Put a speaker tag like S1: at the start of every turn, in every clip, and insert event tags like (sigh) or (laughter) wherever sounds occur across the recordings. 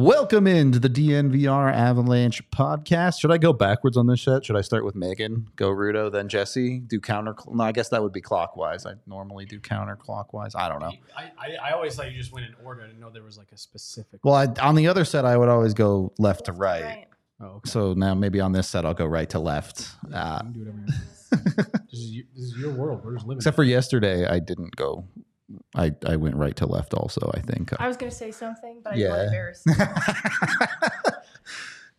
S1: Welcome into the DNVR Avalanche podcast. Should I go backwards on this set? Should I start with Megan, go Rudo, then Jesse, do counter? No, I guess that would be clockwise. I normally do counterclockwise. I don't know.
S2: I, I, I always thought you just went in order. I didn't know there was like a specific.
S1: Well, I, on the other set, I would always go left to right.
S3: Right.
S2: oh, okay.
S1: So now maybe on this set, I'll go right to left. Uh,
S2: you can do whatever you want. (laughs) this, is, you- this is your world. We're just living.
S1: except for yesterday, I didn't go. I, I went right to left also, I think.
S3: I was going to say something, but I
S1: Yeah.
S3: yeah. embarrassed.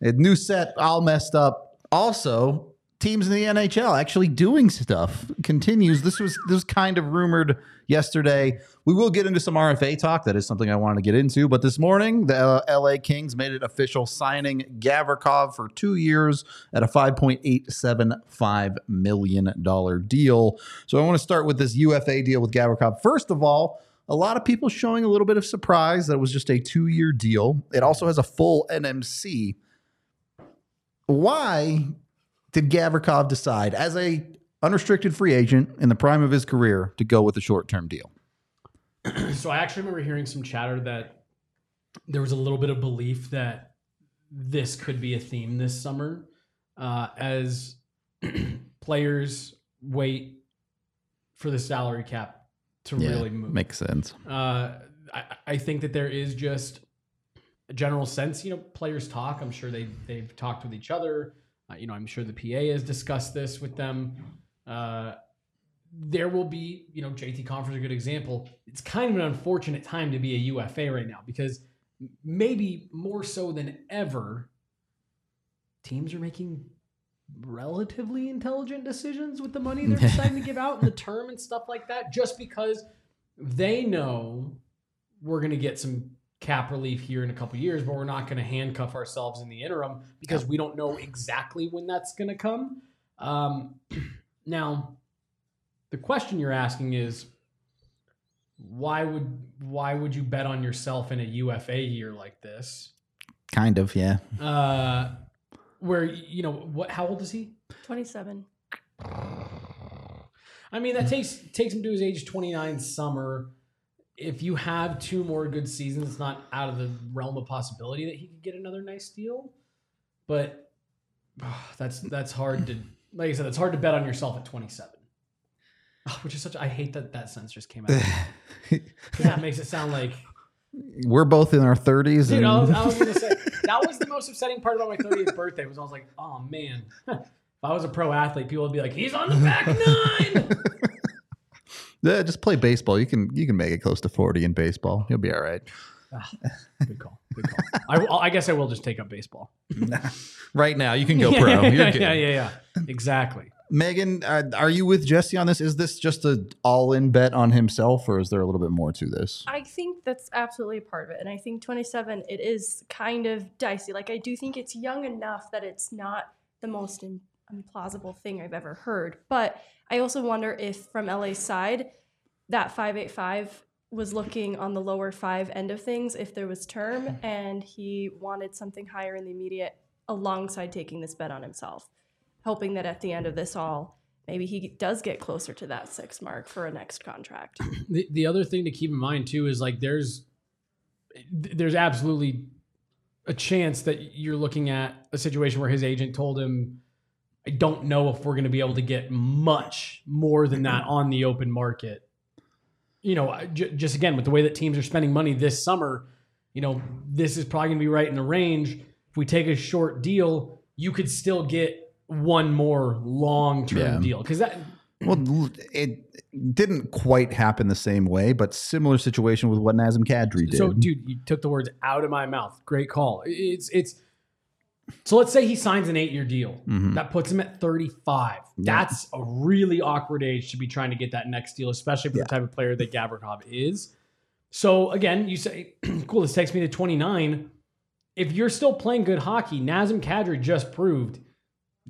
S3: (laughs)
S1: New set, all messed up. Also, teams in the NHL actually doing stuff continues. This was this was kind of rumored yesterday. We will get into some RFA talk. That is something I wanted to get into. But this morning, the uh, LA Kings made it official, signing Gavrikov for two years at a five point eight seven five million dollar deal. So I want to start with this UFA deal with Gavrikov. First of all. A lot of people showing a little bit of surprise that it was just a two year deal. It also has a full NMC why did Gavrikov decide, as a unrestricted free agent in the prime of his career, to go with a short term deal? (clears throat)
S2: so I actually remember hearing some chatter that there was a little bit of belief that this could be a theme this summer uh, as (clears throat) players wait for the salary cap to really move.
S1: makes sense.
S2: Uh, I, I think that there is just a general sense. You know, players talk. I'm sure they they've talked with each other. Uh, you know, I'm sure the PA has discussed this with them. Uh, there will be, you know, JT Compher is a good example. It's kind of an unfortunate time to be a UFA right now because maybe more so than ever, teams are making relatively intelligent decisions with the money they're (laughs) deciding to give out and the term and stuff like that, just because they know we're going to get some cap relief here in a couple years, but we're not going to handcuff ourselves in the interim because we don't know exactly when that's going to come. Um, (clears throat) now, the question you're asking is why would why would you bet on yourself in a UFA year like this?
S1: Kind of, yeah.
S2: Uh, where you know what? How old is he?
S3: 27.
S2: I mean, that takes takes him to his age 29 summer. If you have two more good seasons, it's not out of the realm of possibility that he could get another nice deal. But ah, that's that's hard to like I said, it's hard to bet on yourself at 27. Ah, Which is such I hate that that sentence just came out. (laughs) 'Cause that makes it sound like
S1: We're both in our 30s.
S2: Dude, I was, I was gonna say that was the most upsetting part about my 30th birthday was I was like, oh man, (laughs) if I was a pro athlete, people would be like, he's on the back nine. (laughs)
S1: yeah, just play baseball. You can you can make it close to 40 in baseball. You'll be all right.
S2: Good call. Good call. I, I guess I will just take up baseball. (laughs)
S1: Right now, you can go (laughs)
S2: yeah,
S1: pro.
S2: Yeah,
S1: You're
S2: yeah,
S1: good.
S2: yeah, yeah. Exactly.
S1: Megan, uh, are you with Jesse on this? Is this just a all in bet on himself, or is there a little bit more to this?
S3: I think that's absolutely a part of it. And I think 27, it is kind of dicey. Like, I do think it's young enough that it's not the most im- implausible thing I've ever heard. But I also wonder if, from LA's side, that 585 was looking on the lower five end of things if there was term (laughs) and he wanted something higher in the immediate alongside taking this bet on himself, hoping that at the end of this all, maybe he does get closer to that six mark for a next contract. (clears throat)
S2: The, the other thing to keep in mind too is like there's there's absolutely a chance that you're looking at a situation where his agent told him, I don't know if we're going to be able to get much more than that on the open market. You know, j- just again with the way that teams are spending money this summer, you know, this is probably going to be right in the range. If we take a short deal, you could still get one more long term
S1: Yeah.
S2: deal because that
S1: Well, it didn't quite happen the same way, but similar situation with what Nazem Kadri did.
S2: So, dude, you took the words out of my mouth. Great call. It's it's. So let's say he signs an eight-year deal.
S1: Mhm.
S2: That puts him at 35.
S1: Yeah.
S2: That's a really awkward age to be trying to get that next deal, especially for
S1: Yeah.
S2: the type of player that Gavrikov is. So again, you say, (clears throat) "Cool, this takes me to 29." If you're still playing good hockey, Nazem Kadri just proved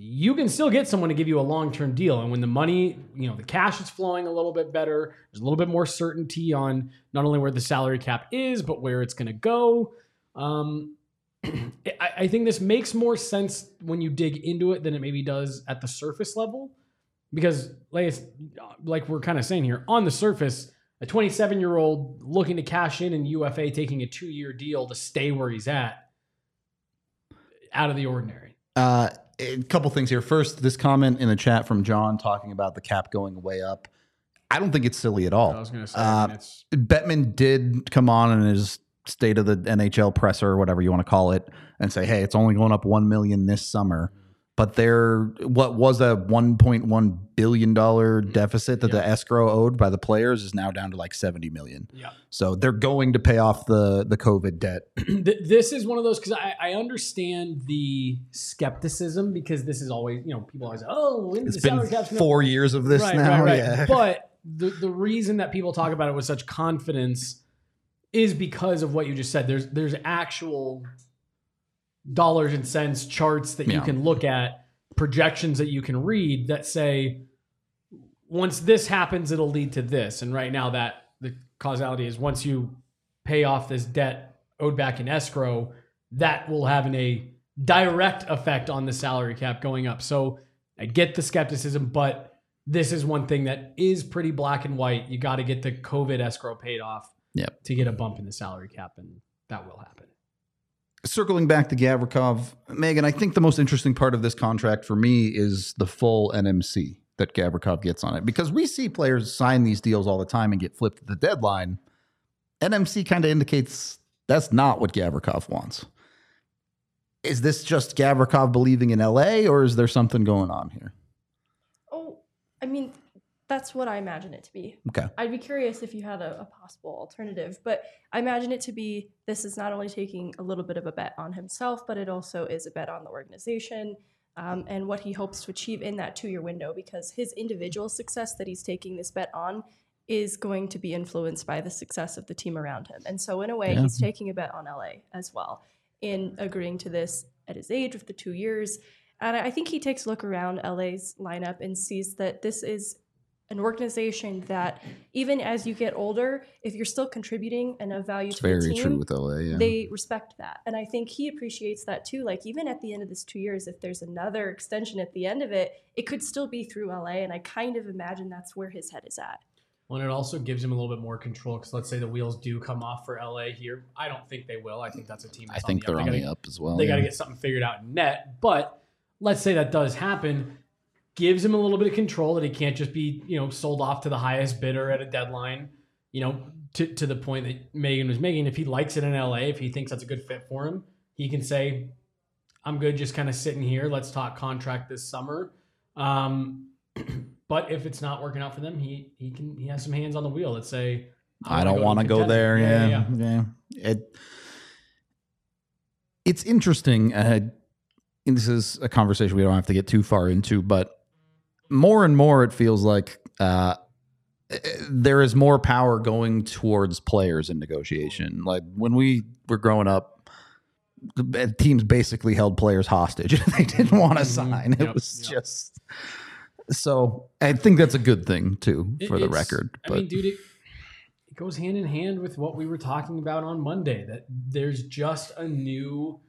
S2: you can still get someone to give you a long-term deal. And when the money, you know, the cash is flowing a little bit better, there's a little bit more certainty on not only where the salary cap is, but where it's going to go. Um, (clears throat) I, I think this makes more sense when you dig into it than it maybe does at the surface level, because like, it's- like we're kind of saying here, on the surface, a 27 year old looking to cash in and UFA, taking a two year deal to stay where he's at, out of the ordinary.
S1: Uh, a couple things here. First, this comment in the chat from John talking about the cap going way up. I don't think it's silly at all.
S2: I was going to say, I mean,
S1: Uh,
S2: it's
S1: Bettman did come on in his state of the NHL presser or whatever you want to call it and say, "Hey, it's only going up 1 million this summer." But there what was a 1.1 billion dollar mm-hmm. deficit that the escrow owed by the players is now down to like 70 million.
S2: yeah.
S1: So they're going to pay off the the COVID debt. (clears throat)
S2: This is one of those because I, I understand the skepticism because this is always you know people always oh when
S1: It's
S2: the
S1: been
S2: salary cap's gonna-"
S1: 4 years of this now. Yeah. (laughs)
S2: But the the reason that people talk about it with such confidence is because of what you just said. There's there's actual dollars and cents charts that you can look at, projections that you can read that say once this happens, it'll lead to this. And right now, that the causality is once you pay off this debt owed back in escrow, that will have an, a direct effect on the salary cap going up. So I get the skepticism, but this is one thing that is pretty black and white. You got to get the COVID escrow paid off
S1: Yep.
S2: to get a bump in the salary cap, and that will happen.
S1: circling back to Gavrikov, Megan, I think the most interesting part of this contract for me is the full NMC that Gavrikov gets on it because we see players sign these deals all the time and get flipped at the deadline. NMC kind of indicates that's not what Gavrikov wants. Is this just Gavrikov believing in LA or is there something going on here?
S3: Oh, I mean, that's what I imagine it to be.
S1: Okay.
S3: I'd be curious if you had a, a possible alternative, but I imagine it to be this is not only taking a little bit of a bet on himself, but it also is a bet on the organization um, and what he hopes to achieve in that two year window because his individual success that he's taking this bet on is going to be influenced by the success of the team around him. And so, in a way,
S1: Yeah.
S3: he's taking a bet on LA as well in agreeing to this at his age with the two years. And I I think he takes a look around LA's lineup and sees that this is an organization that, even as you get older, if you're still contributing and of value
S1: It's
S3: to the team,
S1: true with LA. Yeah.
S3: they respect that. And I think he appreciates that too. Like, even at the end of this two years, if there's another extension at the end of it, it could still be through LA. And I kind of imagine that's where his head is at.
S2: Well, and it also gives him a little bit more control because let's say the wheels do come off for LA here. I don't think they will. I think that's a team.
S1: I think
S2: on
S1: they're
S2: the
S1: on
S2: up.
S1: the up as well.
S2: They got to get something figured out in net. But let's say that does happen, gives him a little bit of control that he can't just be you know sold off to the highest bidder at a deadline. You know, to to the point that Megan was making. If he likes it in LA, if he thinks that's a good fit for him, he can say, "I'm good, just kind of sitting here. Let's talk contract this summer." Um, (clears throat) but if it's not working out for them, he he can he has some hands on the wheel Let's say,
S1: I don't want to go there.
S2: Yeah,
S1: Yeah,
S2: yeah,
S1: yeah. It, it's interesting. Uh, this is a conversation we don't have to get too far into, but more and more it feels like uh, there is more power going towards players in negotiation. Like when we were growing up, the uh, teams basically held players hostage. (laughs) they didn't want to
S2: Mhm.
S1: sign. It
S2: Yep,
S1: was
S2: yep.
S1: just so. I think that's a good thing too,
S2: It-
S1: for the
S2: it's-
S1: record.
S2: I
S1: But
S2: mean, dude, it, it goes hand in hand with what we were talking about on Monday. That there's just a new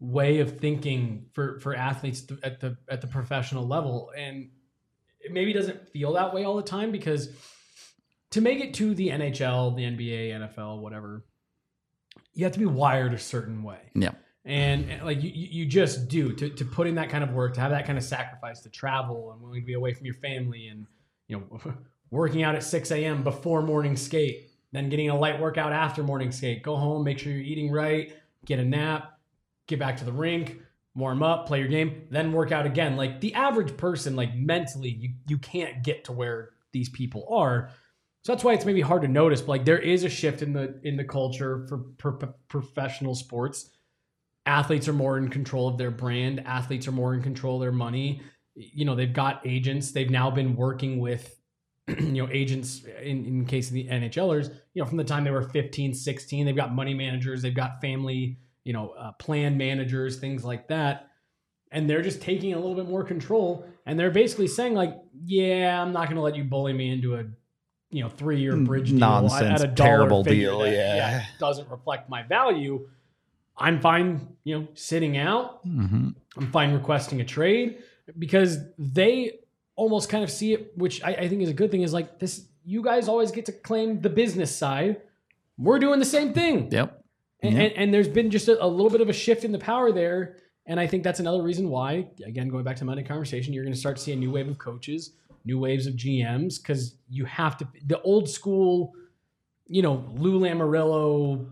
S2: way of thinking for for athletes at the at the professional level, and it maybe doesn't feel that way all the time because to make it to the NHL, the NBA, NFL, whatever, you have to be wired a certain way.
S1: yeah.
S2: And, and, like you, you just do to, to put in that kind of work, to have that kind of sacrifice, to travel and willing to be away from your family, and you know, (laughs) working out at 6 a.m. before morning skate, then getting a light workout after morning skate. Go home, make sure you're eating right, get a nap, get back to the rink, warm up, play your game, then work out again. Like the average person, like mentally, you you can't get to where these people are. So that's why it's maybe hard to notice. But like there is a shift in the in the culture for pro- professional sports athletes are more in control of their brand athletes are more in control of their money you know they've got agents they've now been working with (clears throat) you know agents in, in case of the nhlers you know from the time they were 15 16 they've got money managers they've got family you know uh, plan managers things like that and they're just taking a little bit more control and they're basically saying like yeah i'm not going to let you bully me into a you know three year bridge deal at-
S1: Nonsense,
S2: at a dollar
S1: terrible deal,
S2: that,
S1: yeah.
S2: doesn't reflect my value i'm fine you know sitting out
S1: Mhm.
S2: I'm fine requesting a trade because they almost kind of see it, which I, I think is a good thing. Is like this: you guys always get to claim the business side. We're doing the same thing.
S1: Yep.
S2: And,
S1: Yeah.
S2: and, and there's been just a, a little bit of a shift in the power there. And I think that's another reason why, again, going back to Monday conversation, you're going to start to see a new wave of coaches, new waves of GMs, because you have to, the old school, you know, Lou Lamoriello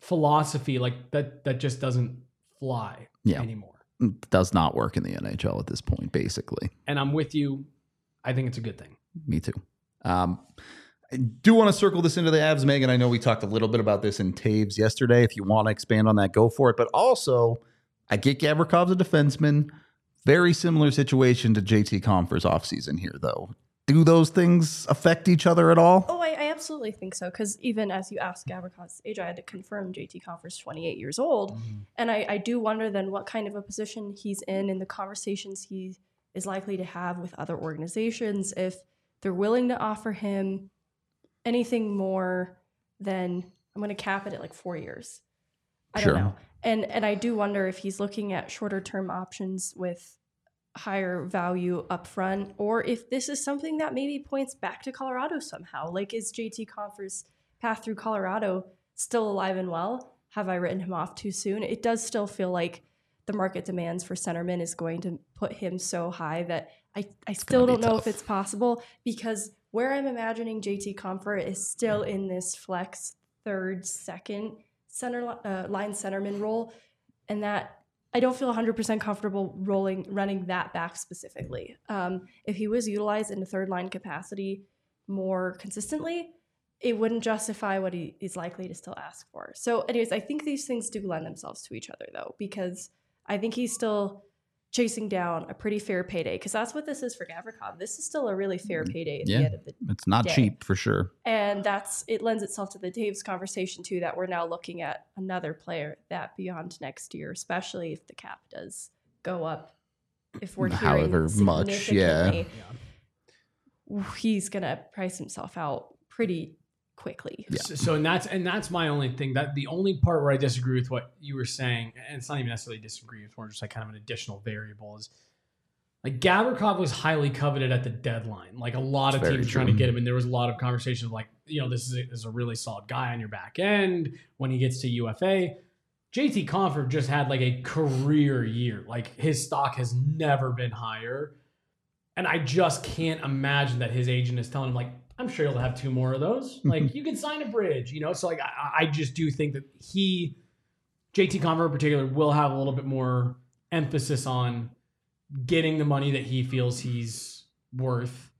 S2: philosophy, like that, that just doesn't fly
S1: Yeah.
S2: anymore.
S1: Does not work in the NHL at this point, basically.
S2: And I'm with you. I think it's a good thing.
S1: Me too. Um, I do want to circle this into the Avs, Megan. I know we talked a little bit about this in Taves yesterday. If you want to expand on that, go for it. But also, I get Gavrikov's a defenseman. Very similar situation to JT Compher's offseason here, though. Do those things affect each other at all?
S3: Oh, I, I absolutely think so. Because even as you asked Gavrikov's age, I had to confirm JT Compher's 28 years old. Mm-hmm. And I, I do wonder then what kind of a position he's in in the conversations he is likely to have with other organizations if they're willing to offer him anything more than I'm going to cap it at like four years. I
S1: Sure.
S3: don't know. And and I do wonder if he's looking at shorter term options with higher value upfront, or if this is something that maybe points back to Colorado somehow. Like, is JT Compher's path through Colorado still alive and well? Have I written him off too soon? It does still feel like the market demands for centerman is going to put him so high that I, I still don't know if it's possible because where I'm imagining JT Compher is still in this flex third, second center uh, line centerman role, and that I don't feel 100% comfortable rolling running that back specifically. Um, if he was utilized in a third line capacity more consistently, it wouldn't justify what he is likely to still ask for. So, anyways, I think these things do lend themselves to each other though, because I think he's still chasing down a pretty fair payday because that's what this is for Gavrikov. This is still a really fair mm-hmm. payday at
S1: Yeah.
S3: the end of the
S1: It's not
S3: Day.
S1: cheap for sure.
S3: and that's it lends itself to the Dave's conversation too that we're now looking at another player that beyond next year, especially if the cap does go up. If we're mm, hearing
S1: However much, yeah.
S3: he's gonna price himself out pretty quickly.
S1: Yeah.
S2: So, so and that's and that's my only thing. That the only part where I disagree with what you were saying, and it's not even necessarily disagree, it's more just like kind of an additional variable is like Gavrikov was highly coveted at the deadline. Like a lot of
S1: Very
S2: teams trying to get him, and there was a lot of conversations like, you know, this is a, this is a really solid guy on your back end when he gets to UFA. JT Compher just had like a career year. Like his stock has never been higher. And I just can't imagine that his agent is telling him, like, I'm sure you'll have two more of those. Like, you can sign a bridge, you know? So, like, I, I just do think that he, JT Compher in particular, will have a little bit more emphasis on getting the money that he feels he's worth,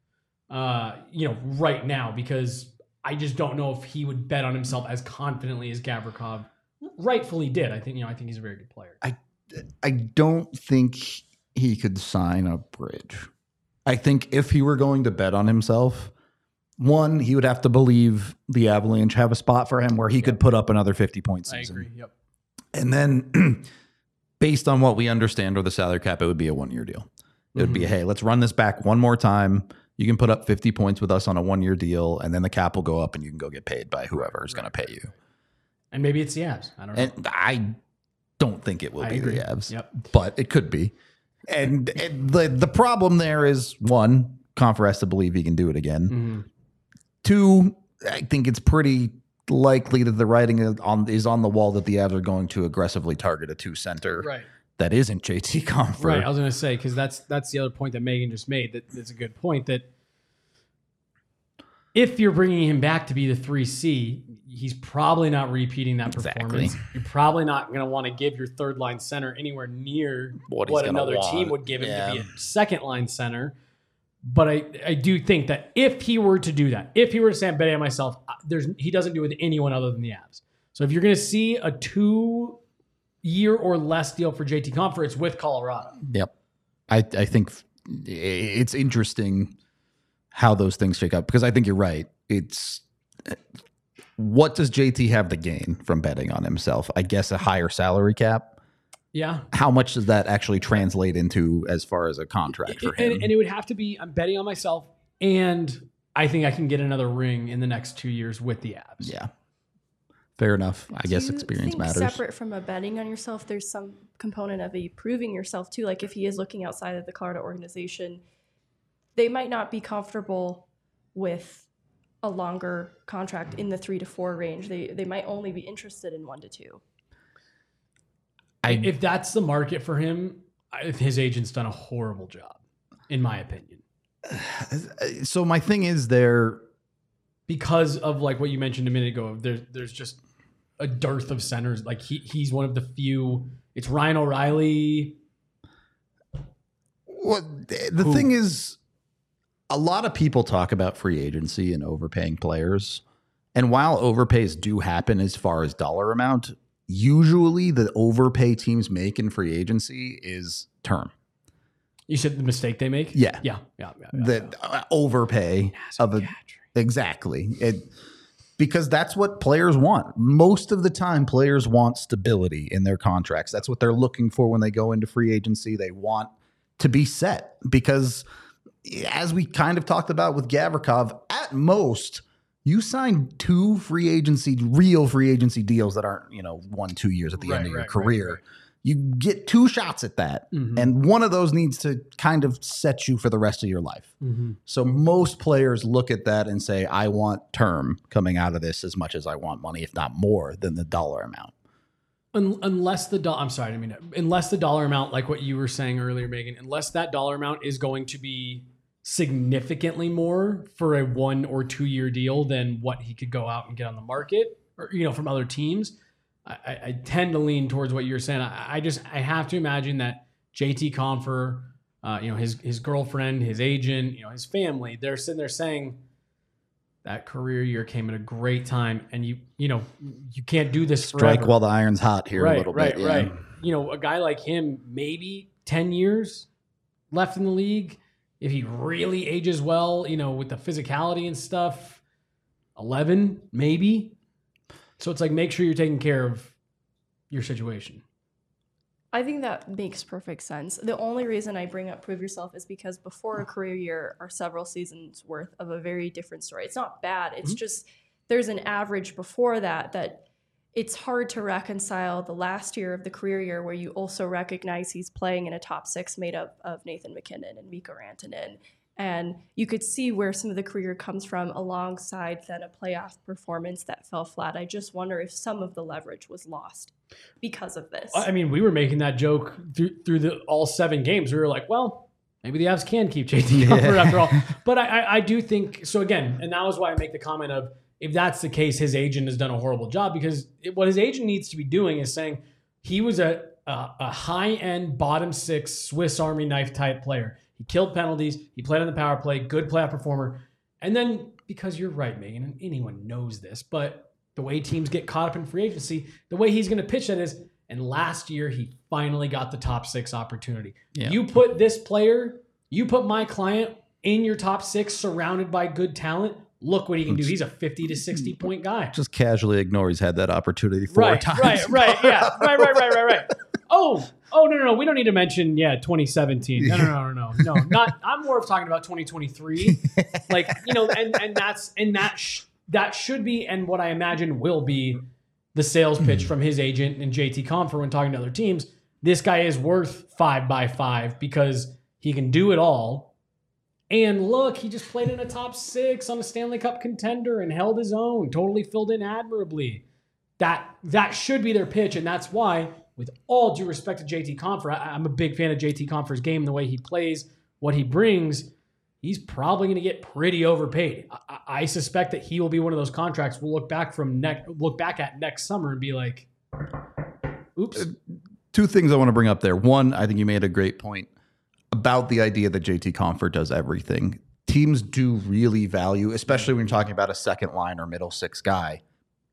S2: uh, you know, right now, because I just don't know if he would bet on himself as confidently as Gavrikov rightfully did. I think, you know, I think he's a very good player.
S1: I I don't think he could sign a bridge. I think if he were going to bet on himself, one, he would have to believe the Avalanche have a spot for him where he could put up another 50 point
S2: I
S1: season.
S2: agree. Yep.
S1: And then, (clears throat) based on what we understand or the salary cap, it would be a one year deal. It would be, hey, let's run this back one more time. You can put up 50 points with us on a one year deal, and then the cap will go up and you can go get paid by whoever is going to pay you.
S2: And maybe it's the Avs. I don't know.
S1: And I don't think it will
S2: I
S1: be
S2: agree.
S1: the Avs,
S2: Yep.
S1: but it could be. And, and the the problem there is one, Compher has to believe he can do it again.
S2: Mhm.
S1: Two, I think it's pretty likely that the writing is on is on the wall that the Avs are going to aggressively target a two center
S2: Right.
S1: that isn't JT Compher.
S2: Right. I was going to say because that's that's the other point that Megan just made. That is a good point. That if you're bringing him back to be the three C, he's probably not repeating that
S1: Exactly.
S2: performance. You're probably not going to want to give your third line center anywhere near
S1: What
S2: what, another
S1: want.
S2: team would give him
S1: Yeah.
S2: to be a second line center. But I, I do think that if he were to do that, if he were to I'm betting on myself, there's he doesn't do it with anyone other than the Avs. So if you're going to see a two year or less deal for JT Compher, it's with Colorado.
S1: Yep. I, I think it's interesting how those things shake up because I think you're right. It's what does JT have to gain from betting on himself? I guess a higher salary cap.
S2: Yeah.
S1: How much does that actually translate into as far as a contract for him?
S2: And, and it would have to be I'm betting on myself, and I think I can get another ring in the next two years with the Avs.
S1: yeah. Fair enough. I
S3: Do
S1: guess
S3: you
S1: experience
S3: think
S1: matters.
S3: Separate from a betting on yourself, there's some component of a proving yourself too. Like if he is looking outside of the Colorado organization, they might not be comfortable with a longer contract in the three to four range. They they might only be interested in one to two.
S1: I
S2: if that's the market for him, his agent's done a horrible job, in my opinion, (sighs)
S1: so my thing is there
S2: because of like what you mentioned a minute ago. There's there's just a dearth of centers. Like he he's one of the few. It's Ryan O'Reilly.
S1: Well, the
S2: Who?
S1: thing is, a lot of people talk about free agency and overpaying players. And while overpays do happen as far as dollar amount, usually the overpay teams make in free agency is term.
S2: You said the mistake they make.
S1: Yeah.
S2: yeah, yeah. yeah, yeah.
S1: The uh, overpay of a exactly it because that's what players want. Most of the time, players want stability in their contracts. That's what they're looking for when they go into free agency. They want to be set because, as we kind of talked about with Gavrikov, at most you sign two free agency, real free agency deals that aren't you know one two years at the
S2: Right,
S1: end of your
S2: right, right,
S1: career.
S2: right.
S1: You get two shots at that,
S2: Mhm.
S1: and one of those needs to kind of set you for the rest of your life.
S2: Mhm.
S1: So most players look at that and say, I want term coming out of this as much as I want money, if not more than the dollar amount.
S2: Un- unless the dollar, I'm sorry, I mean, unless the dollar amount, like what you were saying earlier, Megan, unless that dollar amount is going to be significantly more for a one or two year deal than what he could go out and get on the market, or you know, from other teams, I, I, tend to lean towards what you're saying. I, I just I have to imagine that JT Compher, uh, you know, his his girlfriend, his agent, you know, his family, they're sitting there saying. That career year came at a great time, and you you know you can't do this
S1: Strike
S2: forever
S1: while the iron's hot here
S2: right,
S1: a little
S2: right,
S1: bit. yeah.
S2: Right, You know, a guy like him, maybe 10 years left in the league. If he really ages well, you know, with the physicality and stuff, 11, maybe. So it's like make sure you're taking care of your situation.
S3: I think that makes perfect sense. The only reason I bring up prove yourself is because before a career year are several seasons worth of a very different story. It's not bad. It's
S2: Mhm.
S3: just there's an average before that that it's hard to reconcile the last year of the career year where you also recognize he's playing in a top six made up of Nathan MacKinnon and Mikko Rantanen. And you could see where some of the career comes from alongside then a playoff performance that fell flat. I just wonder if some of the leverage was lost because of this.
S2: I mean, we were making that joke through, through the all seven games. We were like, well, maybe the Avs can keep JT Compher (laughs)
S1: Yeah.
S2: after all. But I, I, I do think so. Again, and that was why I make the comment of if that's the case, his agent has done a horrible job because it, what his agent needs to be doing is saying he was a a, a high end bottom six Swiss Army knife type player. He killed penalties. He played on the power play. Good playoff performer. And then because you're right, Megan, and anyone knows this, but the way teams get caught up in free agency, the way he's going to pitch that is, and last year he finally got the top six opportunity.
S1: Yeah.
S2: You put this player, you put my client in your top six, surrounded by good talent. Look what he can do. He's a 50 to 60 point guy.
S1: Just casually ignore he's had that opportunity four
S2: Right,
S1: times.
S2: right, right, yeah, (laughs) right, right, right, right, right. Oh, oh no, no, no. We don't need to mention, yeah, 2017. No, no, no, no, no, no. Not. I'm more of talking about 2023. (laughs) like you know, and and that's and that sh- that should be and what I imagine will be the sales pitch hmm. from his agent and JT Compher when talking to other teams. This guy is worth five by five because he can do it all. And look, he just played in a top six on a Stanley Cup contender and held his own, totally filled in admirably. That that should be their pitch, and that's why, with all due respect to JT Compher, I, I'm a big fan of JT Compher's game, the way he plays, what he brings. He's probably going to get pretty overpaid. I, I- I suspect that he will be one of those contracts we'll look back from next look back at next summer and be like, "Oops."
S1: Uh, two things I want to bring up there. One, I think you made a great point about the idea that JT Compher does everything. Teams do really value, especially when you're talking about a second line or middle six guy.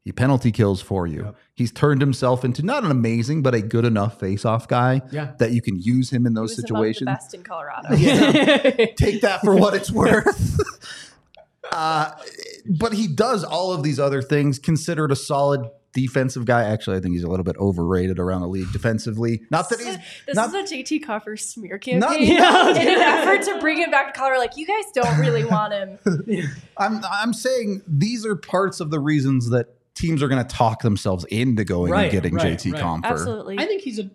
S1: He penalty kills for you.
S2: Yep.
S1: He's turned himself into not an amazing, but a good enough face-off guy
S2: Yeah.
S1: that you can use him in
S3: He
S1: those
S3: was among
S1: situations.
S3: the best in Colorado. (laughs) (laughs)
S1: Take that for what it's (laughs) worth. uh, but he does all of these other things. Considered a solid defensive guy. Actually, I think he's a little bit overrated around the league defensively. Not that he's
S3: This
S1: not-
S3: is a JT Compher smear
S1: Not-
S3: campaign (laughs)
S2: Yeah.
S3: in an effort to bring him back to Colorado. Like, you guys don't really want him. (laughs)
S1: I'm I'm saying these are parts of the reasons that teams are going to talk themselves into going
S2: Right,
S1: and getting
S2: right,
S1: JT
S2: right.
S1: Compher.
S3: Absolutely.
S2: I think he's a,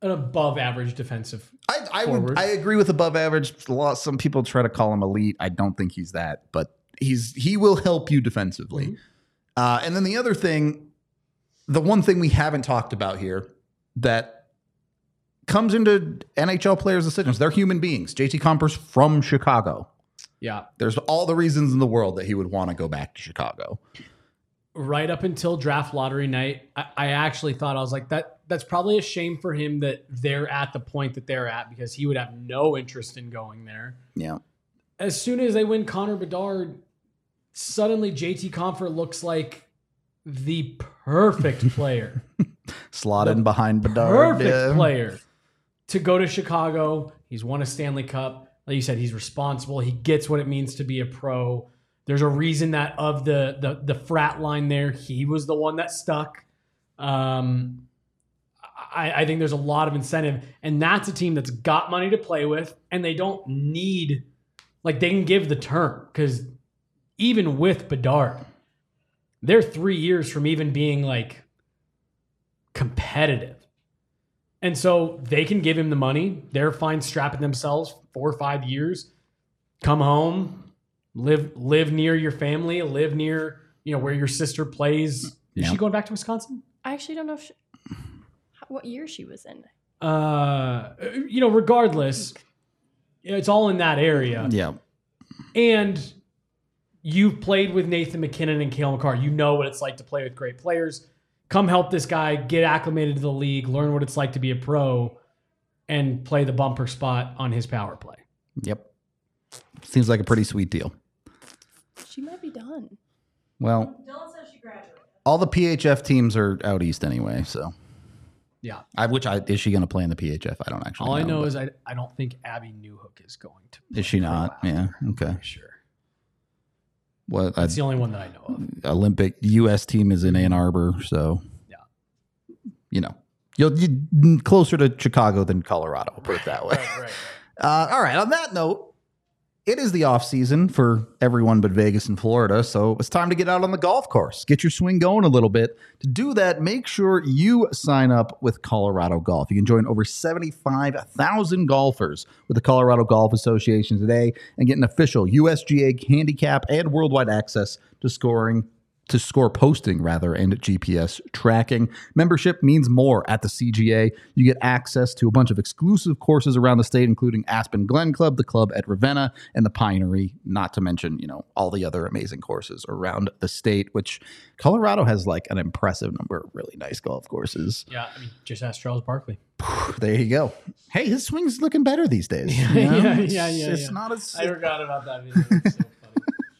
S2: an above average defensive.
S1: I, I
S2: Forward.
S1: would I agree with above average. A lot some people try to call him elite. I don't think he's that, but he's he will help you defensively.
S2: Mhm.
S1: Uh, and then the other thing, the one thing we haven't talked about here that comes into NHL players' decisions, they're human beings. JT Compher's from Chicago.
S2: Yeah.
S1: There's all the reasons in the world that he would want to go back to Chicago.
S2: right up until draft lottery night, I, I actually thought I was like that. That's probably a shame for him that they're at the point that they're at because he would have no interest in going there.
S1: Yeah.
S2: As soon as they win Connor Bedard, suddenly JT Compher looks like the perfect (laughs) player,
S1: Slot in behind Bedard.
S2: perfect
S1: yeah.
S2: player to go to Chicago. He's won a Stanley Cup. Like you said, he's responsible. He gets what it means to be a pro. There's a reason that of the the, the frat line there, he was the one that stuck. Um, I, I think there's a lot of incentive, and that's a team that's got money to play with, and they don't need like they can give the term because even with Bedard, they're three years from even being like competitive. And so they can give him the money. They're fine strapping themselves four or five years, come home, live live near your family, live near you know where your sister plays. Is
S1: Yeah.
S2: she going back to Wisconsin?
S3: I actually don't know if she, what year she was in.
S2: Uh, you know, regardless, it's all in that area.
S1: Yeah.
S2: And you've played with Nathan MacKinnon and Cale Makar. You know what it's like to play with great players. Come help this guy get acclimated to the league, learn what it's like to be a pro, and play the bumper spot on his power play.
S1: Yep. Seems like a pretty sweet deal.
S3: She might be done.
S1: Well,
S3: Dylan says she graduated.
S1: all the PHF teams are out east anyway, so
S2: Yeah.
S1: I which I is she going to play in the PHF? I don't actually.
S2: All I know
S1: but-
S2: is I, I don't think Abby Newhook is going to.
S1: is she not? Yeah. Okay.
S2: Sure.
S1: What
S2: That's
S1: uh,
S2: the only one that I know of.
S1: Olympic U.S. team is in Ann Arbor, so
S2: Yeah.
S1: you know you'll you closer to Chicago than Colorado. Put it that way.
S2: Right, right. (laughs)
S1: Uh, all right. On that note, it is the off season for everyone but Vegas and Florida, so it's time to get out on the golf course, get your swing going a little bit. To do that, make sure you sign up with Colorado Golf. You can join over seventy-five thousand golfers with the Colorado Golf Association today and get an official USGA handicap and worldwide access to scoring to score posting rather and GPS tracking. Membership means more at the CGA. You get access to a bunch of exclusive courses around the state, including Aspen Glen Club, the club at Ravenna, and the Pinery, not to mention, you know, all the other amazing courses around the state, which Colorado has like an impressive number of really nice golf courses.
S2: Yeah, I mean, just ask Charles Barkley.
S1: There you go. Hey, his swing's looking better these days.
S2: Yeah, (laughs)
S1: you know?
S2: yeah, yeah, yeah,
S1: It's
S2: yeah.
S1: not as
S2: I forgot about that video.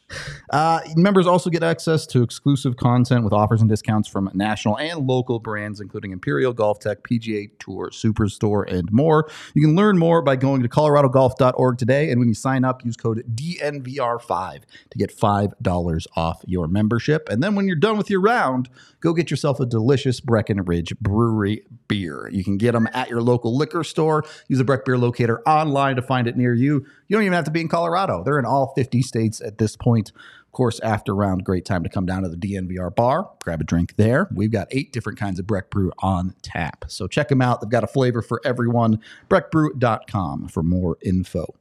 S2: (laughs)
S1: Uh, members also get access to exclusive content with offers and discounts from national and local brands, including Imperial Golf Tech, PGA Tour, Superstore, and more. You can learn more by going to coloradogolf.org today. And when you sign up, use code DNVR5 to get $5 off your membership. And then when you're done with your round, go get yourself a delicious Breckenridge Brewery beer. You can get them at your local liquor store. Use the Breck Beer Locator online to find it near you. You don't even have to be in Colorado. They're in all 50 states at this point. Of course, after round, great time to come down to the DNVR bar, grab a drink there. We've got eight different kinds of Breck Brew on tap. So check them out. They've got a flavor for everyone. BreckBrew.com for more info.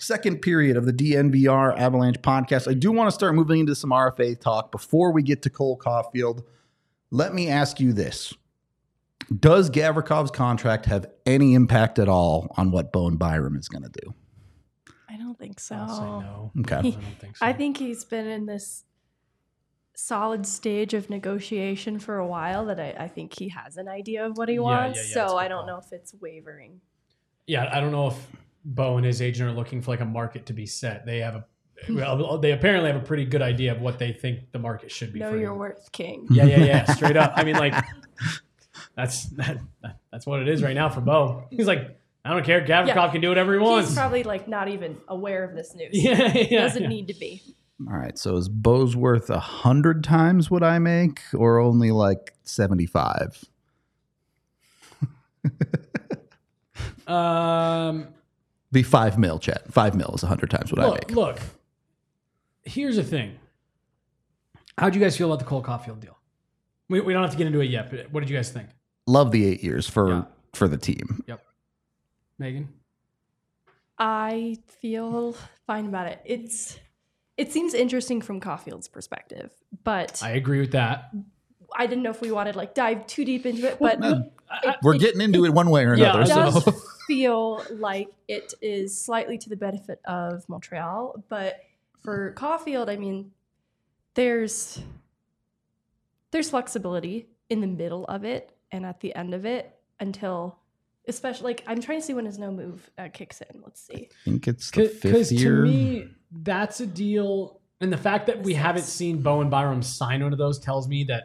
S1: Second period of the DNVR Avalanche podcast. I do want to start moving into some RFA talk before we get to Cole Caufield. Let me ask you this. Does Gavrikov's contract have any impact at all on what Bowen Byram is going to do?
S3: I don't think so.
S2: I'll say no.
S1: Okay.
S2: I don't think so.
S3: I think he's been in this solid stage of negotiation for a while that I, I think he has an idea of what he
S2: Yeah,
S3: wants.
S2: yeah, yeah,
S3: so I don't
S2: call.
S3: know if it's wavering.
S2: Yeah, I don't know if Bo and his agent are looking for like a market to be set. They have a hmm. well, they apparently have a pretty good idea of what they think the market should be.
S3: Know
S2: for
S3: your
S2: him.
S3: worth, King.
S2: Yeah, yeah, yeah. Straight up. I mean, like (laughs) that's that, that's what it is right now for Bo. He's like, I don't care. Gavrikov
S3: Yeah.
S2: can do whatever he wants.
S3: He's probably like not even aware of this news. (laughs)
S2: yeah, yeah.
S3: Doesn't
S2: yeah.
S3: need to be.
S1: All right. So is Bo's worth a hundred times what I make, or only like seventy-five?
S2: Um,
S1: Be five mil, chat. Five mil is a hundred times what I make.
S2: look. Here's the thing. How'd you guys feel about the Cole Caufield deal? We, we don't have to get into it yet, but what did you guys think,
S1: Love the eight years for
S2: Yeah.
S1: for the team.
S2: Megan?
S3: I feel fine about it. It's it seems interesting from Caufield's perspective, but
S2: I
S3: I,
S2: agree with that.
S3: I didn't know if we wanted like dive too deep into it. But
S1: no,
S3: it,
S1: We're
S3: it-
S1: getting into it one way or another.
S2: I
S3: does
S1: so
S3: feel like it is slightly to the benefit of Montreal, but for Caufield, I mean, there's there's flexibility in the middle of it and at the end of it until especially like I'm trying to see when his no move uh, kicks in. Let's see.
S1: I think it's the
S2: Because
S1: fifth
S2: to
S1: year.
S2: me, that's a deal. And the fact that we
S3: Six.
S2: haven't seen Bowen Byram sign one of those tells me that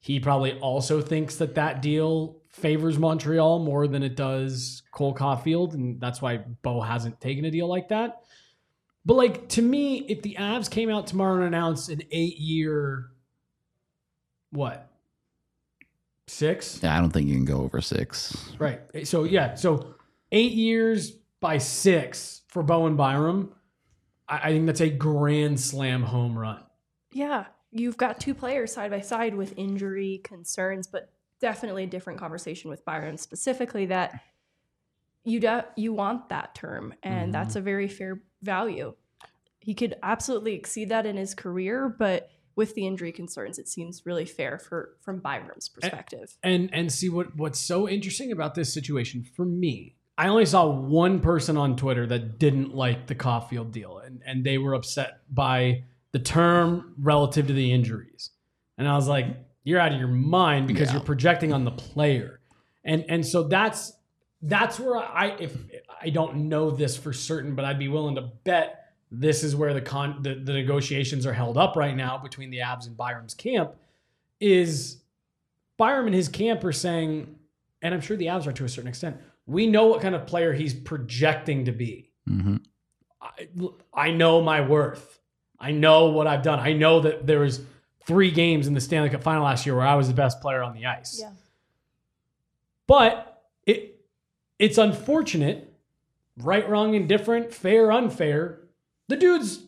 S2: he probably also thinks that that deal favors Montreal more than it does Cole Caufield. And that's why Bo hasn't taken a deal like that. But like to me, if the Avs came out tomorrow and announced an eight year, what? Six?
S1: yeah, I don't think you can go over six.
S2: Right. So yeah. So eight years by six for Bowen Byram. I, I think that's a grand slam home run.
S3: Yeah, you've got two players side by side with injury concerns, but definitely a different conversation with Byram specifically that you de- you want that term, and mm-hmm. that's a very fair value. He could absolutely exceed that in his career, but with the injury concerns, it seems really fair for from Byram's perspective.
S2: And and see what what's so interesting about this situation for me. I only saw one person on Twitter that didn't like the Caufield deal, and and they were upset by the term relative to the injuries. And I was like, you're out of your mind because
S1: Yeah.
S2: you're projecting on the player. And and so that's that's where I if I don't know this for certain, but I'd be willing to bet this is where the con the, the negotiations are held up right now between the Avs and Byram's camp is Byram and his camp are saying, and I'm sure the Avs are to a certain extent, we know what kind of player he's projecting to be.
S1: hmm
S2: I, I know my worth. I know what I've done. I know that there was three games in the Stanley Cup final last year where I was the best player on the ice.
S3: Yeah.
S2: But it it's unfortunate, right, wrong, indifferent, fair, unfair. The dude's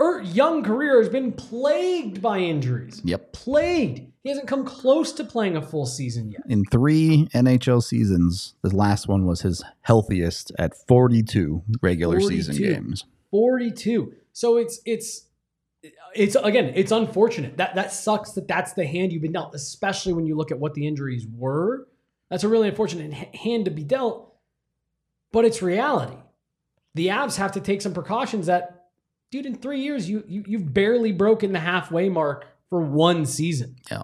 S2: er, young career has been plagued by injuries.
S1: Yep.
S2: Plagued. He hasn't come close to playing a full season yet.
S1: In three NHL seasons, the last one was his healthiest at 42 regular season games.
S2: 42. So it's it's it's again, it's unfortunate. That that sucks that that's the hand you've been dealt, especially when you look at what the injuries were. That's a really unfortunate hand to be dealt, but it's reality. The Avs have to take some precautions that dude in 3 years you, you you've barely broken the halfway mark for one season.
S1: Yeah.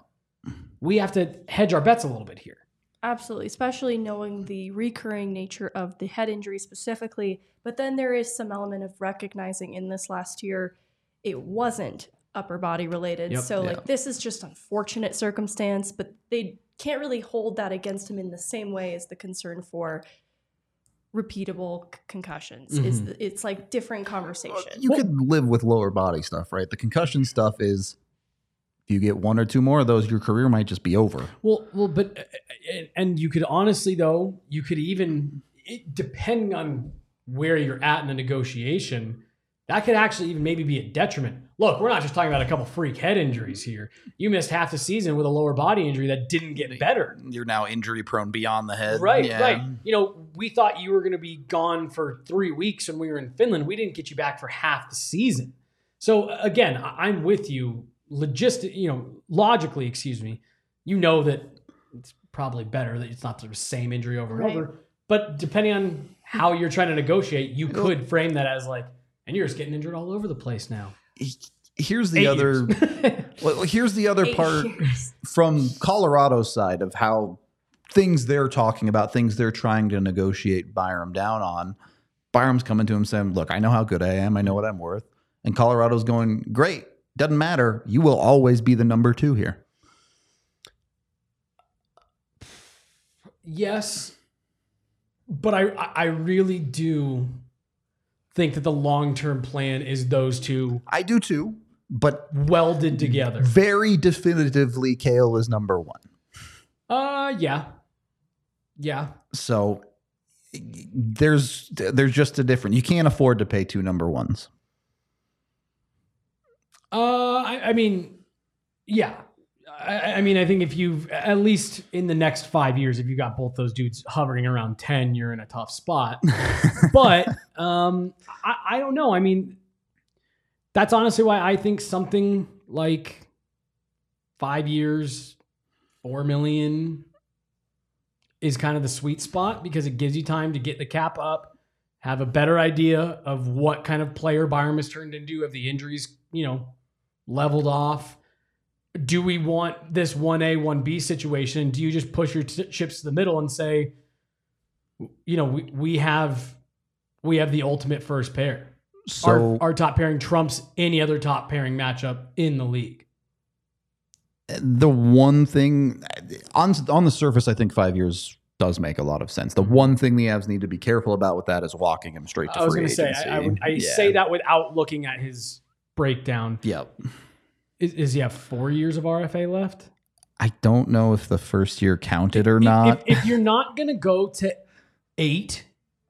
S2: We have to hedge our bets a little bit here.
S3: Absolutely, especially knowing the recurring nature of the head injury specifically. But then there is some element of recognizing in this last year it wasn't upper body related.
S2: Yep.
S3: so,
S1: Yeah.
S3: like, this is just unfortunate circumstance, but they can't really hold that against him in the same way as the concern for repeatable c- concussions. It's,
S2: Mhm.
S3: it's like different conversation.
S1: You could live with lower body stuff, right? The concussion stuff is if you get one or two more of those, your career might just be over.
S2: Well, well, but uh, and you could honestly though, you could even it, depending on where you're at in the negotiation, that could actually even maybe be a detriment. Look, we're not just talking about a couple freak head injuries here. You missed half the season with a lower body injury that didn't get better.
S1: You're now injury prone beyond the head.
S2: Right,
S1: Yeah.
S2: right. You know, we thought you were going to be gone for three weeks when we were in Finland. We didn't get you back for half the season. So again, I- I'm with you. Logistic, you know, logically, excuse me. You know that it's probably better that it's not the same injury over and
S3: Right.
S2: over. But depending on how you're trying to negotiate, you could frame that as like, and you're just getting injured all over the place now.
S1: Here's the
S2: Eight
S1: other. (laughs) Well, here's the other
S3: Eight
S1: part
S3: years.
S1: from Colorado's side of how things they're talking about, things they're trying to negotiate Byram down on. Byram's coming to him saying, Look, I know how good I am. I know what I'm worth. And Colorado's going, Great. Doesn't matter. You will always be the number two here.
S2: Yes, but I I I really do think that the long term plan is those two
S1: I do too. But
S2: welded together.
S1: very definitively, Cale is number one.
S2: Uh, yeah, yeah.
S1: So there's there's just a difference. You can't afford to pay two number ones.
S2: Uh, I, I mean, yeah. I, I mean, I think if you've at least in the next five years, if you got both those dudes hovering around ten, you're in a tough spot. (laughs) but um, I, I don't know. I mean, that's honestly why I think something like five years, four million is kind of the sweet spot because it gives you time to get the cap up, have a better idea of what kind of player Byram has turned into, have the injuries, you know, leveled off. Do we want this 1A, 1B situation? Do you just push your t- chips to the middle and say, you know, we, we have we have the ultimate first pair.
S1: So
S2: our, our top pairing trumps any other top pairing matchup in the league.
S1: the one thing on on the surface, I think five years does make a lot of sense. The one thing the Avs need to be careful about with that is walking him straight to
S2: I was
S1: free
S2: going to say. I, I, would, I
S1: Yeah.
S2: say that without looking at his breakdown.
S1: Yep.
S2: Is, is he have four years of RFA left?
S1: I don't know if the first year counted or
S2: If-
S1: not.
S2: If, if you're not going to go to eight,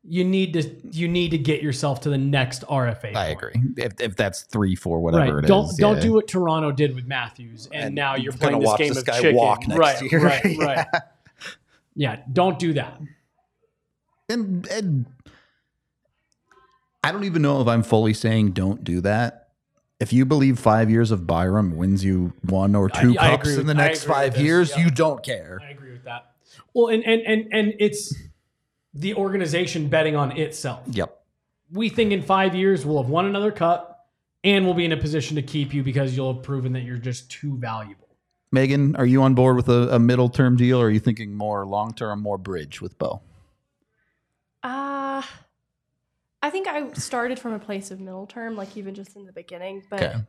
S2: you need to you need to get yourself to the next RFA.
S1: I
S2: point.
S1: agree. If, if that's three, four, whatever
S2: Right.
S1: it
S2: don't
S1: is,
S2: don't
S1: yeah.
S2: do what Toronto did with Matthews, and,
S1: And
S2: now you're
S1: gonna
S2: playing this
S1: watch
S2: game
S1: this
S2: of
S1: guy
S2: chicken.
S1: walk next
S2: right,
S1: year.
S2: right, (laughs)
S1: Yeah.
S2: right. Yeah, don't do that.
S1: And, and I don't even know if I'm fully saying don't do that. If you believe five years of Byram wins you one or two
S2: I- I
S1: cups
S2: agree
S1: in the
S2: with- I
S1: next five years,
S2: yeah.
S1: you don't care.
S2: I agree with that. Well, and and and and it's the organization betting on itself.
S1: Yep.
S2: We think in five years we'll have won another cup, and we'll be in a position to keep you because you'll have proven that you're just too valuable.
S1: Megan, are you on board with a, a middle term deal or are you thinking more long term, more bridge with Bo?
S3: Uh, I think I started from a place of middle term, like even just in the beginning. But
S1: Okay.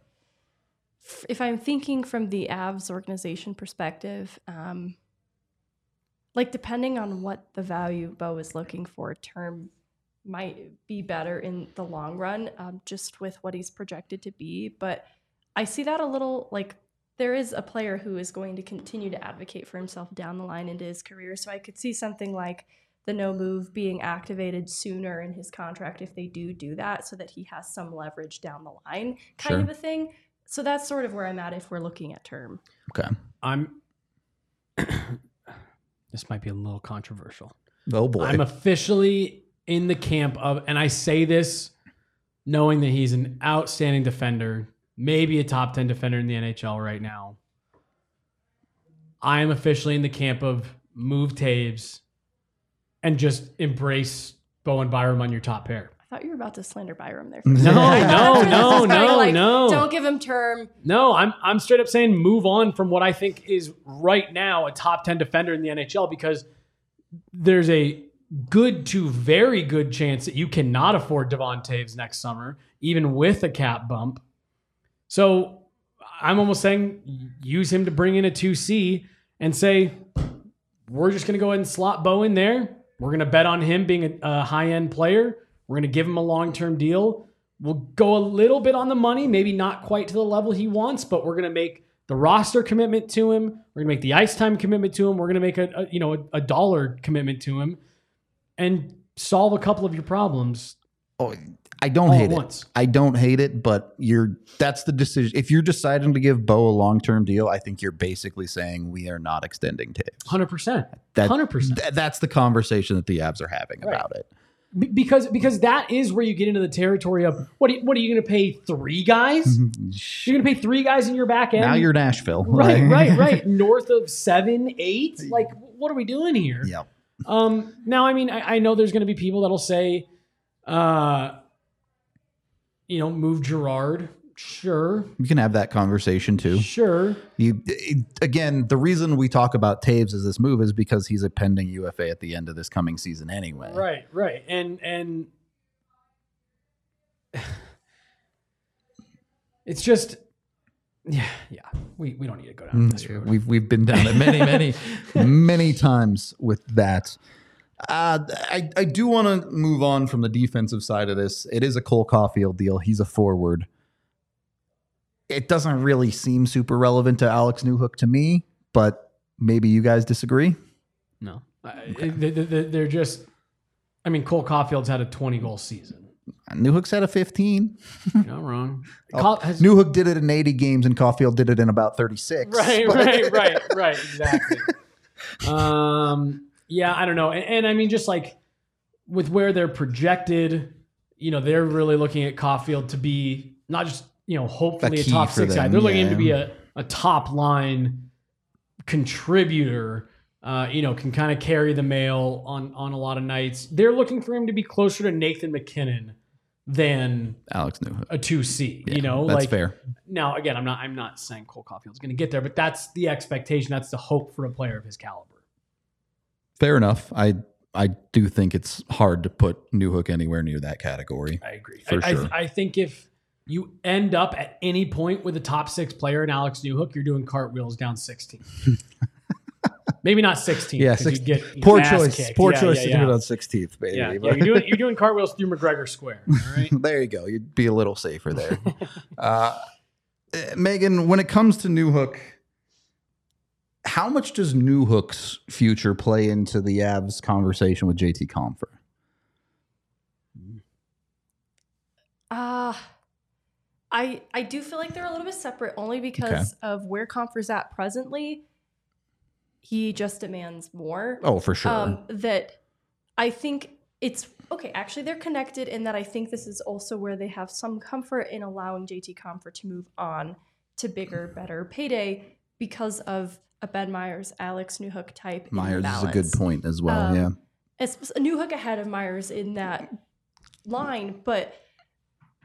S3: f- if I'm thinking from the Avs organization perspective, um, like depending on what the value Bo is looking for, term might be better in the long run, um, just with what he's projected to be. But I see that a little like there is a player who is going to continue to advocate for himself down the line into his career. So I could see something like the no move being activated sooner in his contract if they do do that so that he has some leverage down the line kind
S1: Sure.
S3: of a thing. So that's sort of where I'm at if we're looking at term.
S1: Okay.
S2: I'm. (clears throat) this might be a little controversial.
S1: Oh boy.
S2: I'm officially in the camp of, and I say this knowing that he's an outstanding defender, maybe a top 10 defender in the NHL right now. I am officially in the camp of move Toews and just embrace Bo and Byram on your top pair.
S3: I thought you were about to slander Byram there.
S1: No,
S2: no,
S3: thought that's where
S2: no,
S3: this is going,
S2: no,
S3: like,
S2: no.
S3: Don't give him term.
S2: No, I'm I'm straight up saying move on from what I think is right now a top 10 defender in the NHL because there's a good to very good chance that you cannot afford Devon Toews next summer, even with a cap bump. So I'm almost saying use him to bring in a 2C and say, we're just going to go ahead and slot Bo in there. We're going to bet on him being a, a high end player. We're going to give him a long term deal. We'll go a little bit on the money, maybe not quite to the level he wants, but we're going to make the roster commitment to him. We're going to make the ice time commitment to him. We're going to make a, a you know a, a dollar commitment to him, and solve a couple of your problems
S1: Oh, I don't
S2: all
S1: hate it.
S2: once.
S1: I don't hate it, but you're that's the decision. If you're deciding to give Bo a long term deal, I think you're basically saying we are not extending Toews.
S2: Hundred percent, hundred percent.
S1: that's the conversation that the Avs are having
S2: Right.
S1: about it.
S2: Be- because because that is where you get into the territory of what are you, what are you going to pay three guys? (laughs) You're going to pay three guys in your back end.
S1: now you're Nashville,
S2: right, right, right. (laughs) North of seven, eight. Like, what are we doing here?
S1: Yep.
S2: Um, now, I mean, I, I know there's going to be people that'll say, uh, you know, move Girard. Sure,
S1: You can have that conversation too.
S2: sure.
S1: You again, the reason we talk about Toews as this move is because he's a pending UFA at the end of this coming season anyway.
S2: Right, right. And and (sighs) it's just yeah, yeah. We we don't need to go down this road.
S1: We've we've been down it many, many, (laughs) many times with that. Uh, I I do want to move on from the defensive side of this. It is a Cole Caufield deal. He's a forward. It doesn't really seem super relevant to Alex Newhook to me, but maybe you guys disagree.
S2: No. I- they- They're just I mean, Cole Caufield's had a 20 goal season.
S1: Newhook's had a 15.
S2: You're not wrong.
S1: Oh,
S2: Caul- has-
S1: Newhook did it in 80 games, and Caufield did it in about 36.
S2: right, (laughs)
S1: but-
S2: right, right, right. Exactly. (laughs) um, yeah, I don't know, and, and I mean, just like with where they're projected, you know, they're really looking at Caufield to be not just you know, hopefully a,
S1: key
S2: top six guy. They're looking
S1: yeah.
S2: to be a, a top line contributor. Uh, you know, can kind of carry the mail on on a lot of nights. They're looking for him to be closer to Nathan MacKinnon than
S1: Alex Newhook.
S2: a two C.
S1: Yeah,
S2: you know,
S1: that's
S2: like
S1: fair.
S2: now again, I'm not I'm not saying Cole Caufield's going to get there, but that's the expectation. That's the hope for a player of his caliber.
S1: Fair enough. I I do think it's hard to put Newhook anywhere near that category.
S2: I agree.
S1: For
S2: I,
S1: sure.
S2: I, I think if you end up at any point with a top six player in Alex Newhook, you're doing cartwheels down 16. (laughs) Maybe not 16.
S4: Yeah,
S2: 'cause
S4: six-
S2: you'd get your
S4: Poor
S2: ass
S4: choice.
S2: kicked.
S4: Poor
S2: Yeah,
S4: choice
S2: yeah,
S4: to
S2: yeah.
S4: do it on 16th, baby.
S2: Yeah, yeah, you're, doing, you're doing cartwheels through McGregor Square. All right. (laughs)
S1: there you go. You'd be a little safer there. uh, Megan, when it comes to Newhook, how much does Newhook's future play into the Avs conversation with JT Compher?
S3: Uh I I do feel like they're a little bit separate only because of where Compher's at presently. He just demands more.
S1: Oh, for sure.
S3: Um, that I think it's okay. Actually, they're connected in that I think this is also where they have some comfort in allowing JT Compher to move on to bigger, better payday because of a Ben Meyers, Alex Newhook type.
S1: Meyers is a good point as well.
S3: Um,
S1: yeah.
S3: It's a Newhook ahead of Meyers in that line, but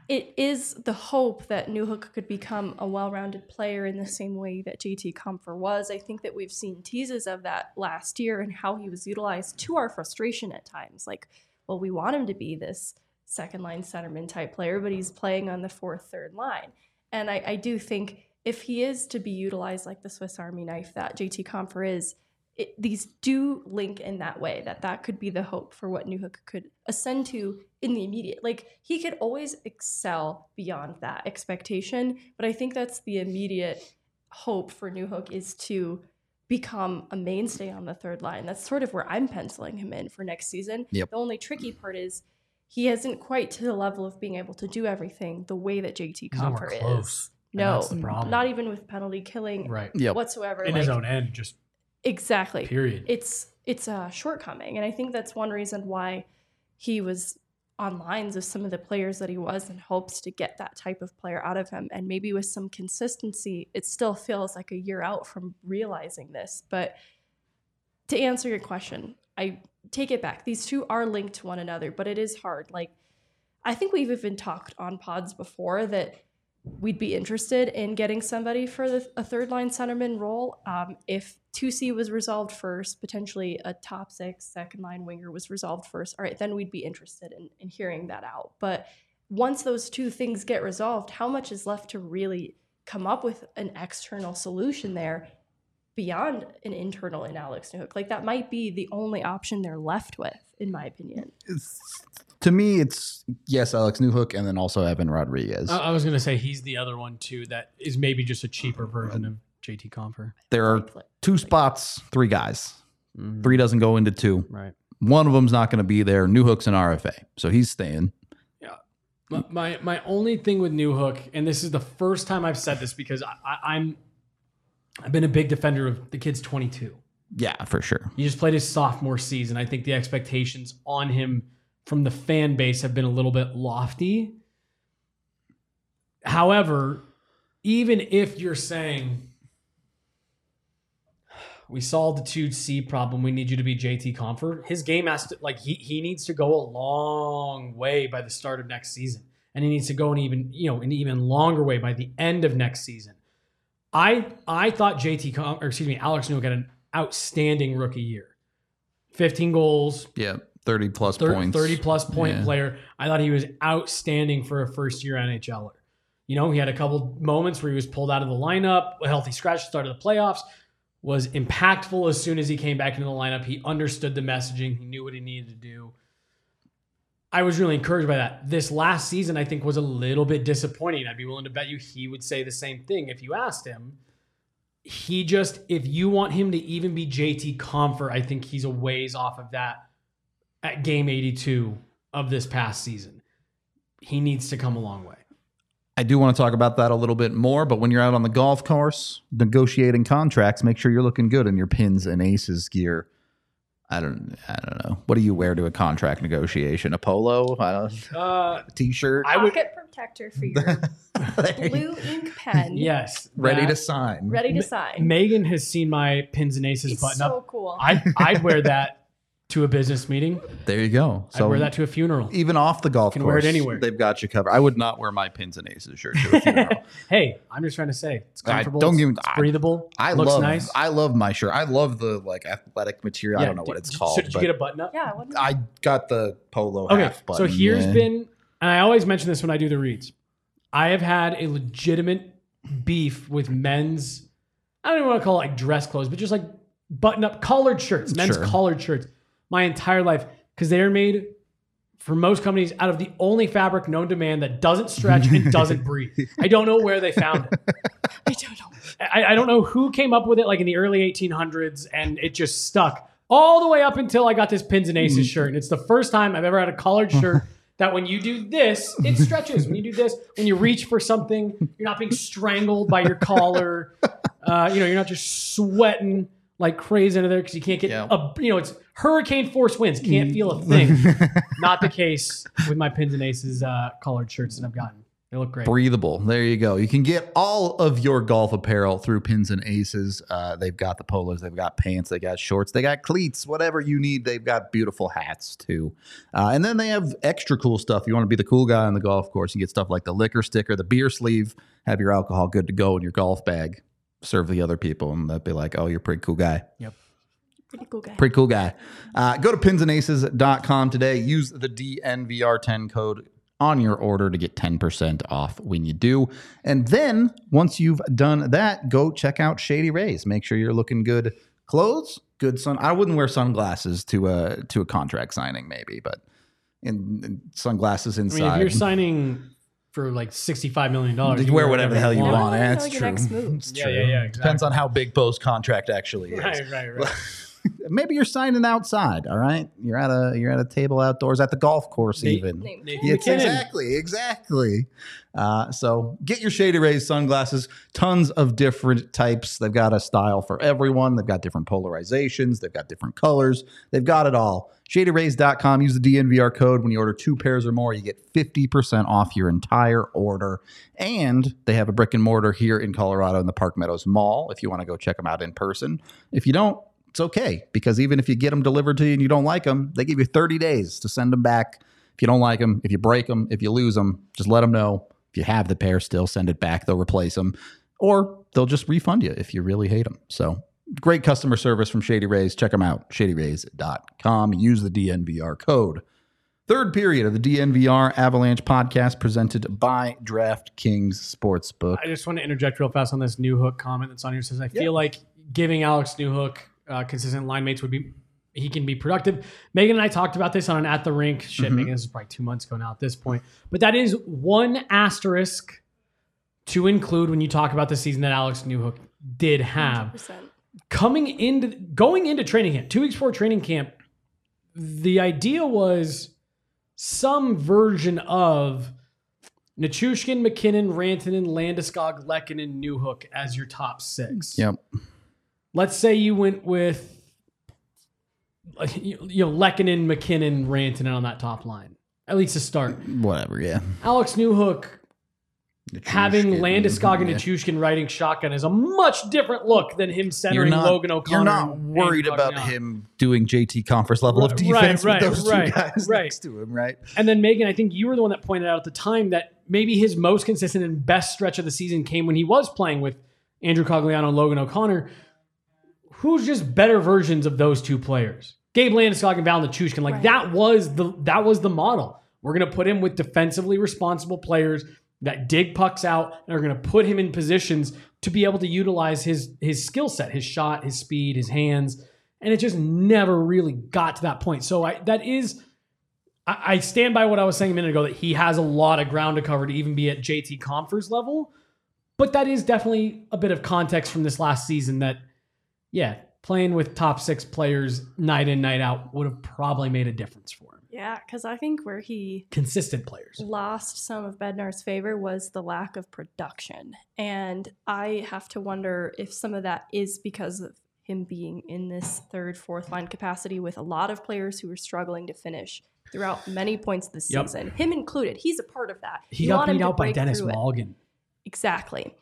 S3: it is the hope that Newhook could become a well-rounded player in the same way that JT Compher was. I think that we've seen teases of that last year and how he was utilized to our frustration at times. Like, well, we want him to be this second line centerman type player, but he's playing on the fourth, third line. And I, I do think if he is to be utilized like the Swiss Army knife that JT Compher is, it, these do link in that way that that could be the hope for what Newhook could ascend to in the immediate. Like he could always excel beyond that expectation, but I think that's the immediate hope for Newhook is to become a mainstay on the third line. That's sort of where I'm penciling him in for next season.
S1: Yep.
S3: The only tricky part is he isn't quite to the level of being able to do everything the way that JT
S2: He's Compher
S3: is.
S2: And
S3: No,
S2: that's the problem.
S3: not even with penalty killing
S2: Right.
S1: Yep.
S3: whatsoever.
S2: In
S3: like,
S2: his own end, just
S3: exactly
S2: period.
S3: it's it's a shortcoming and i think that's one reason why he was on lines of some of the players that he was in hopes to get that type of player out of him and maybe with some consistency it still feels like a year out from realizing this but to answer your question i take it back these two are linked to one another but it is hard like i think we've even talked on pods before that we'd be interested in getting somebody for the, a third line centerman role. Um, if 2C was resolved first, potentially a top six second line winger was resolved first, all right, then we'd be interested in, in hearing that out. But once those two things get resolved, how much is left to really come up with an external solution there beyond an internal in Alex Newhook? Like that might be the only option they're left with, in my opinion.
S1: It's, to me, it's yes, Alex Newhook, and then also Evan Rodrigues.
S2: I, I was going to say he's the other one too that is maybe just a cheaper version of JT Compher.
S1: there are two spots, three guys.
S2: Mhm.
S1: Three doesn't go into two.
S2: Right.
S1: One of them's not going to be there. Newhook's an RFA, so he's staying.
S2: My, my my only thing with Newhook, and this is the first time I've said this because I, I, I'm I've been a big defender of the kid's 22.
S1: Yeah, for sure.
S2: He just played his sophomore season. I think the expectations on him from the fan base have been a little bit lofty. However, even if you're saying we solved the 2C problem, we need you to be JT Compher, his game has to like he he needs to go a long way by the start of next season. And he needs to go an even, you know, an even longer way by the end of next season. I I thought JT Com- or excuse me, Alex Newhook had an outstanding rookie year. 15 goals,
S1: Yeah, thirty plus
S2: thir-
S1: points.
S2: 30 plus point
S1: Yeah.
S2: player. I thought he was outstanding for a first year NHLer. You know, he had a couple moments where he was pulled out of the lineup, a healthy scratch, start of the playoffs, was impactful as soon as he came back into the lineup. He understood the messaging, he knew what he needed to do. I was really encouraged by that. This last season, I think, was a little bit disappointing. I'd be willing to bet you he would say the same thing if you asked him. He just, if you want him to even be JT Compher, I think he's a ways off of that at game 82 of this past season. He needs to come a long way.
S1: I do want to talk about that a little bit more, but when you're out on the golf course negotiating contracts, make sure you're looking good in your pins and aces gear. I don't. I don't know. What do you wear to a contract negotiation? A polo? I don't.
S2: Uh,
S1: T-shirt.
S2: I would-
S3: Pocket protector for your (laughs) blue ink pen.
S2: yes.
S1: Ready to sign.
S3: Ready to
S2: Ma-
S3: sign.
S2: Megan has seen my pins and aces
S3: it's
S2: button
S3: so
S2: up.
S3: cool.
S2: I'd, I'd wear that to a business meeting.
S1: There you go.
S2: I'd wear that to a funeral.
S1: even off the golf
S2: Can
S1: course,
S2: wear it anywhere.
S1: They've got you covered. I would not wear my pins and aces shirt to a (laughs) funeral.
S2: hey, I'm just trying to say it's
S1: I-
S2: comfortable.
S1: don't
S2: it's,
S1: give me-
S2: it's
S1: I-
S2: breathable.
S1: I
S2: looks
S1: love.
S2: nice.
S1: I love my shirt. I love the like athletic material. I don't know what it's called.
S2: So did you get a button up?
S3: yeah. What
S1: I got the polo
S2: Okay,
S1: half
S2: so
S1: button.
S2: here's
S1: yeah.
S2: been, and I always mention this when I do the reads. I have had a legitimate beef with men's. I don't even want to call it like dress clothes, but just like button up collared shirts, men's
S1: Sure.
S2: collared shirts, my entire life because they are made for most companies out of the only fabric known to man that doesn't stretch and (laughs) doesn't breathe. I don't know where they found it.
S3: I don't know.
S2: I, I don't know who came up with it like in the early 1800s and it just stuck all the way up until I got this pins and aces shirt. And it's the first time I've ever had a collared shirt (laughs) that when you do this, it stretches. When you do this, when you reach for something, you're not being strangled by your collar. (laughs) Uh, you know, you're not just sweating like crazy into there because you can't get
S1: Yeah.
S2: a, you know, it's hurricane force winds. Can't feel a thing. (laughs) not the case with my pins and aces uh, collared shirts that I've gotten. They look great.
S1: breathable. There you go. You can get all of your golf apparel through Pins and Aces. Uh, they've got the polos, they've got pants, they got shorts, they got cleats, whatever you need. They've got beautiful hats too. Uh, and then they have extra cool stuff. You want to be the cool guy on the golf course, you get stuff like the liquor sticker, the beer sleeve, have your alcohol good to go in your golf bag. Serve the other people, and they'll be like, "Oh, you're a pretty cool guy." Yep.
S3: Pretty cool guy.
S1: Pretty cool guy. Uh, go to pinsandaces.com today. Use the DNVR10 code on your order to get 10% off when you do. And then once you've done that, go check out Shady Rays. Make sure you're looking good clothes, good sun. I wouldn't wear sunglasses to a to a contract signing maybe, but in, in sunglasses
S2: I mean,
S1: inside.
S2: if you're signing for like sixty-five million dollars,
S1: you can wear whatever the hell you
S3: want.
S1: want. That's
S3: like your
S1: true.
S3: next move.
S1: It's
S2: Yeah, yeah, yeah,
S1: Depends on how big Bo's contract actually is.
S2: Right, right, right. (laughs)
S1: Maybe you're signing outside. All right, you're at a you're at a table outdoors at the golf course
S2: Nate-
S1: even.
S3: Name.
S2: Nathan
S1: Yeah, exactly, exactly. Uh, so get your Shady Rays sunglasses. Tons of different types. They've got a style for everyone. They've got different polarizations. They've got different colors. They've got it all. ShadyRays.com. Use the DNVR code when you order two pairs or more. You get 50% off your entire order. And they have a brick and mortar here in Colorado in the Park Meadows Mall if you want to go check them out in person. If you don't, it's okay because even if you get them delivered to you and you don't like them, they give you 30 days to send them back. If you don't like them, if you break them, if you lose them, just let them know. If you have the pair still, send it back. They'll replace them or they'll just refund you if you really hate them. So great customer service from Shady Rays. Check them out, shadyrays.com. Use the DNVR code. Third period of the DNVR Avalanche podcast presented by DraftKings Sportsbook.
S2: I just want to interject real fast on this Newhook comment that's on here. It says I feel like giving Alex Newhook uh, consistent line mates would be he can be productive. Megan and I talked about this on an at the rink. Shit,
S1: Mhm.
S2: Megan, this is probably two months ago now at this point. But that is one asterisk to include when you talk about the season that Alex Newhook did have.
S3: 100%.
S2: coming into going into training camp, two weeks before training camp, the idea was some version of Nichushkin, MacKinnon, Rantanen, Landeskog, Lehkonen, Newhook as your top six.
S1: Yep.
S2: Let's say you went with you know Lehkonen, MacKinnon, Rantanen on that top line. At least to start.
S1: Whatever, yeah.
S2: Alex Newhook having
S1: mm-hmm,
S2: Landeskog and
S1: yeah.
S2: Nichushkin riding shotgun is a much different look than him centering
S1: not,
S2: Logan O'Connor.
S1: you're not worried about
S2: Cogliano.
S1: him doing JT conference level of defense
S2: right,
S1: with those
S2: right,
S1: two guys
S2: right.
S1: next to him, right?
S2: And then Megan, I think you were the one that pointed out at the time that maybe his most consistent and best stretch of the season came when he was playing with Andrew Cogliano and Logan O'Connor. Who's just better versions of those two players? Gabe Landeskog and Val Nichushkin. Like
S3: Right.
S2: that was the that was the model. We're gonna put him with defensively responsible players that dig pucks out and are gonna put him in positions to be able to utilize his his skill set, his shot, his speed, his hands. And it just never really got to that point. So I that is I, I stand by what I was saying a minute ago that he has a lot of ground to cover to even be at JT Compher's level. But that is definitely a bit of context from this last season that, yeah, playing with top six players night in, night out would have probably made a difference for him.
S3: Yeah, because I think where he
S2: Consistent players.
S3: lost some of Bednar's favor was the lack of production. And I have to wonder if some of that is because of him being in this third, fourth line capacity with a lot of players who are struggling to finish throughout many points this
S2: Yep.
S3: season, him included. He's a part of that.
S2: He
S3: You
S2: got beat out by
S3: Denis.
S2: Malgin.
S3: Exactly.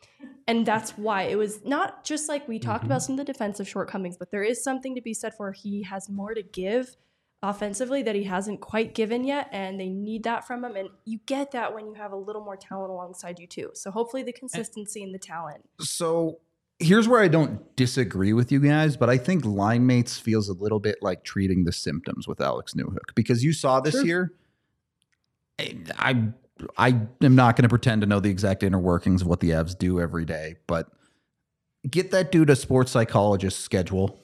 S3: And that's why it was not just like we talked
S2: Mhm.
S3: about some of the defensive shortcomings, but there is something to be said for he has more to give offensively that he hasn't quite given yet. And they need that from him. And you get that when you have a little more talent alongside you, too. So hopefully the consistency and the talent.
S1: So here's where I don't disagree with you guys, but I think line mates feels a little bit like treating the symptoms with Alex Newhook because you saw this
S2: Sure.
S1: year. I I am not going to pretend to know the exact inner workings of what the Avs do every day, but get that dude a sports psychologist schedule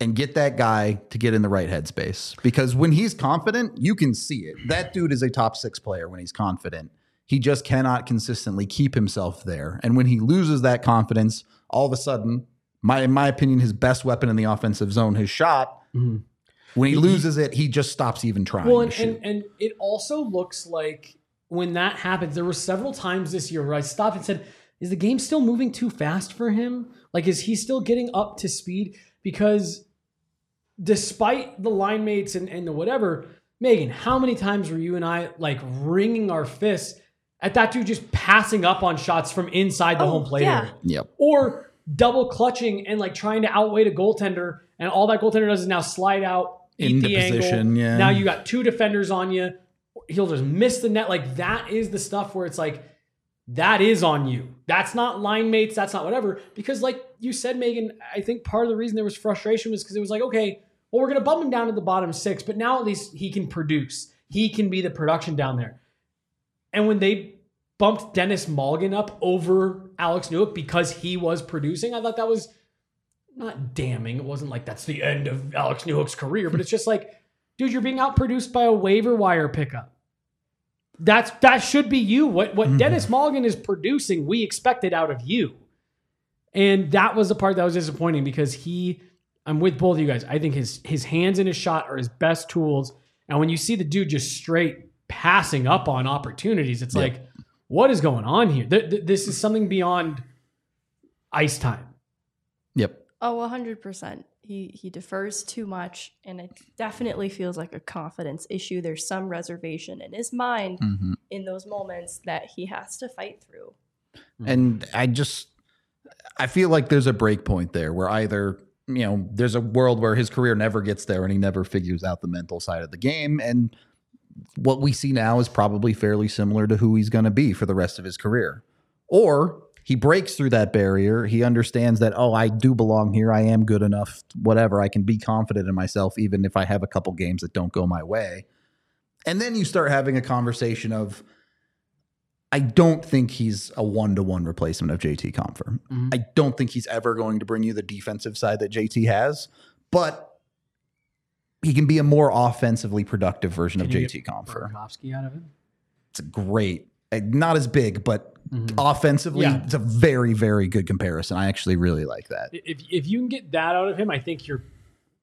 S1: and get that guy to get in the right headspace because when he's confident, you can see it. That dude is a top 6 player when he's confident. He just cannot consistently keep himself there. And when he loses that confidence, all of a sudden, my in my opinion, his best weapon in the offensive zone, his shot,
S2: Mhm.
S1: when he
S2: He-
S1: loses it, he just stops even trying
S2: Well,
S1: to
S2: and, and, and it also looks like when that happens, there were several times this year where I stopped and said, is the game still moving too fast for him? Like, is he still getting up to speed? Because despite the line mates and, and the whatever, Megan, how many times were you and I like wringing our fists at that dude just passing up on shots from inside the
S3: Oh,
S2: home plate
S3: yeah.
S2: area?
S1: yep.
S2: or double clutching and like trying to outweigh a goaltender, and all that goaltender does is now slide out, eat
S1: Into
S2: the
S1: position,
S2: angle.
S1: yeah.
S2: Now you got two defenders on you. He'll just miss the net. Like that is the stuff where it's like that is on you. That's not line mates. That's not whatever. Because like you said, Megan, I think part of the reason there was frustration was because it was like, okay, well, we're gonna bump him down to the bottom six, but now at least he can produce. He can be the production down there. And when they bumped Denis Malgin up over Alex Newhook because he was producing, I thought that was not damning. It wasn't like that's the end of Alex Newhook's career, but it's just like, dude, you're being outproduced by a waiver wire pickup. That's that should be you. What what
S1: Mhm.
S2: Denis Malgin is producing, we expected out of you. And that was the part that was disappointing because he I'm with both of you guys. I think his his hands and his shot are his best tools. And when you see the dude just straight passing up on opportunities, it's
S1: Yeah.
S2: like, what is going on here? Th- th- this is something beyond ice time.
S1: Yep.
S3: Oh, 100%. He, he defers too much, and it definitely feels like a confidence issue. There's some reservation in his mind
S1: Mhm.
S3: in those moments that he has to fight through.
S1: And I just I feel like there's a break point there where either you know there's a world where his career never gets there and he never figures out the mental side of the game and what we see now is probably fairly similar to who he's going to be for the rest of his career. Or he breaks through that barrier. He understands that, oh, I do belong here. I am good enough. Whatever. I can be confident in myself, even if I have a couple games that don't go my way. And then you start having a conversation of, I don't think he's a one to one replacement of JT Compher.
S2: Mhm.
S1: I don't think he's ever going to bring you the defensive side that JT has, but he can be a more offensively productive version
S2: Can
S1: of JT
S2: Compher. Out of it.
S1: It's a great, uh, not as big, but
S2: Mhm.
S1: offensively,
S2: Yeah.
S1: it's a very, very good comparison. I actually really like that.
S2: If if you can get that out of him, I think you're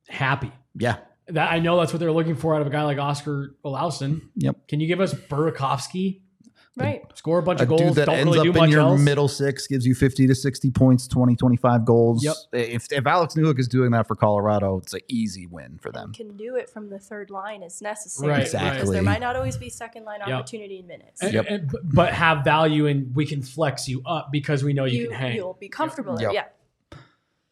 S2: happy.
S1: Yeah.
S2: That I know that's what they're looking for out of a guy like Oskar Olausson.
S1: Yep.
S2: Can you give us Burakovsky?
S3: Right. (laughs)
S2: Score a bunch
S1: A
S2: of goals,
S1: dude that
S2: don't
S1: ends
S2: really do
S1: up in your
S2: else.
S1: middle six, gives you 50 to 60 points, 20, 25 goals.
S2: Yep.
S1: If, if Alex Newhook is doing that for Colorado, it's an easy win for them.
S3: Can do it from the third line as necessary.
S2: Right,
S3: Because
S1: Exactly.
S3: there might not always be second line
S2: Yep.
S3: opportunity in minutes.
S2: And-
S1: Yep.
S2: and- but have value and we can flex you up because we know you,
S3: you,
S2: can hang.
S3: You'll be comfortable.
S1: Yep.
S3: Yeah.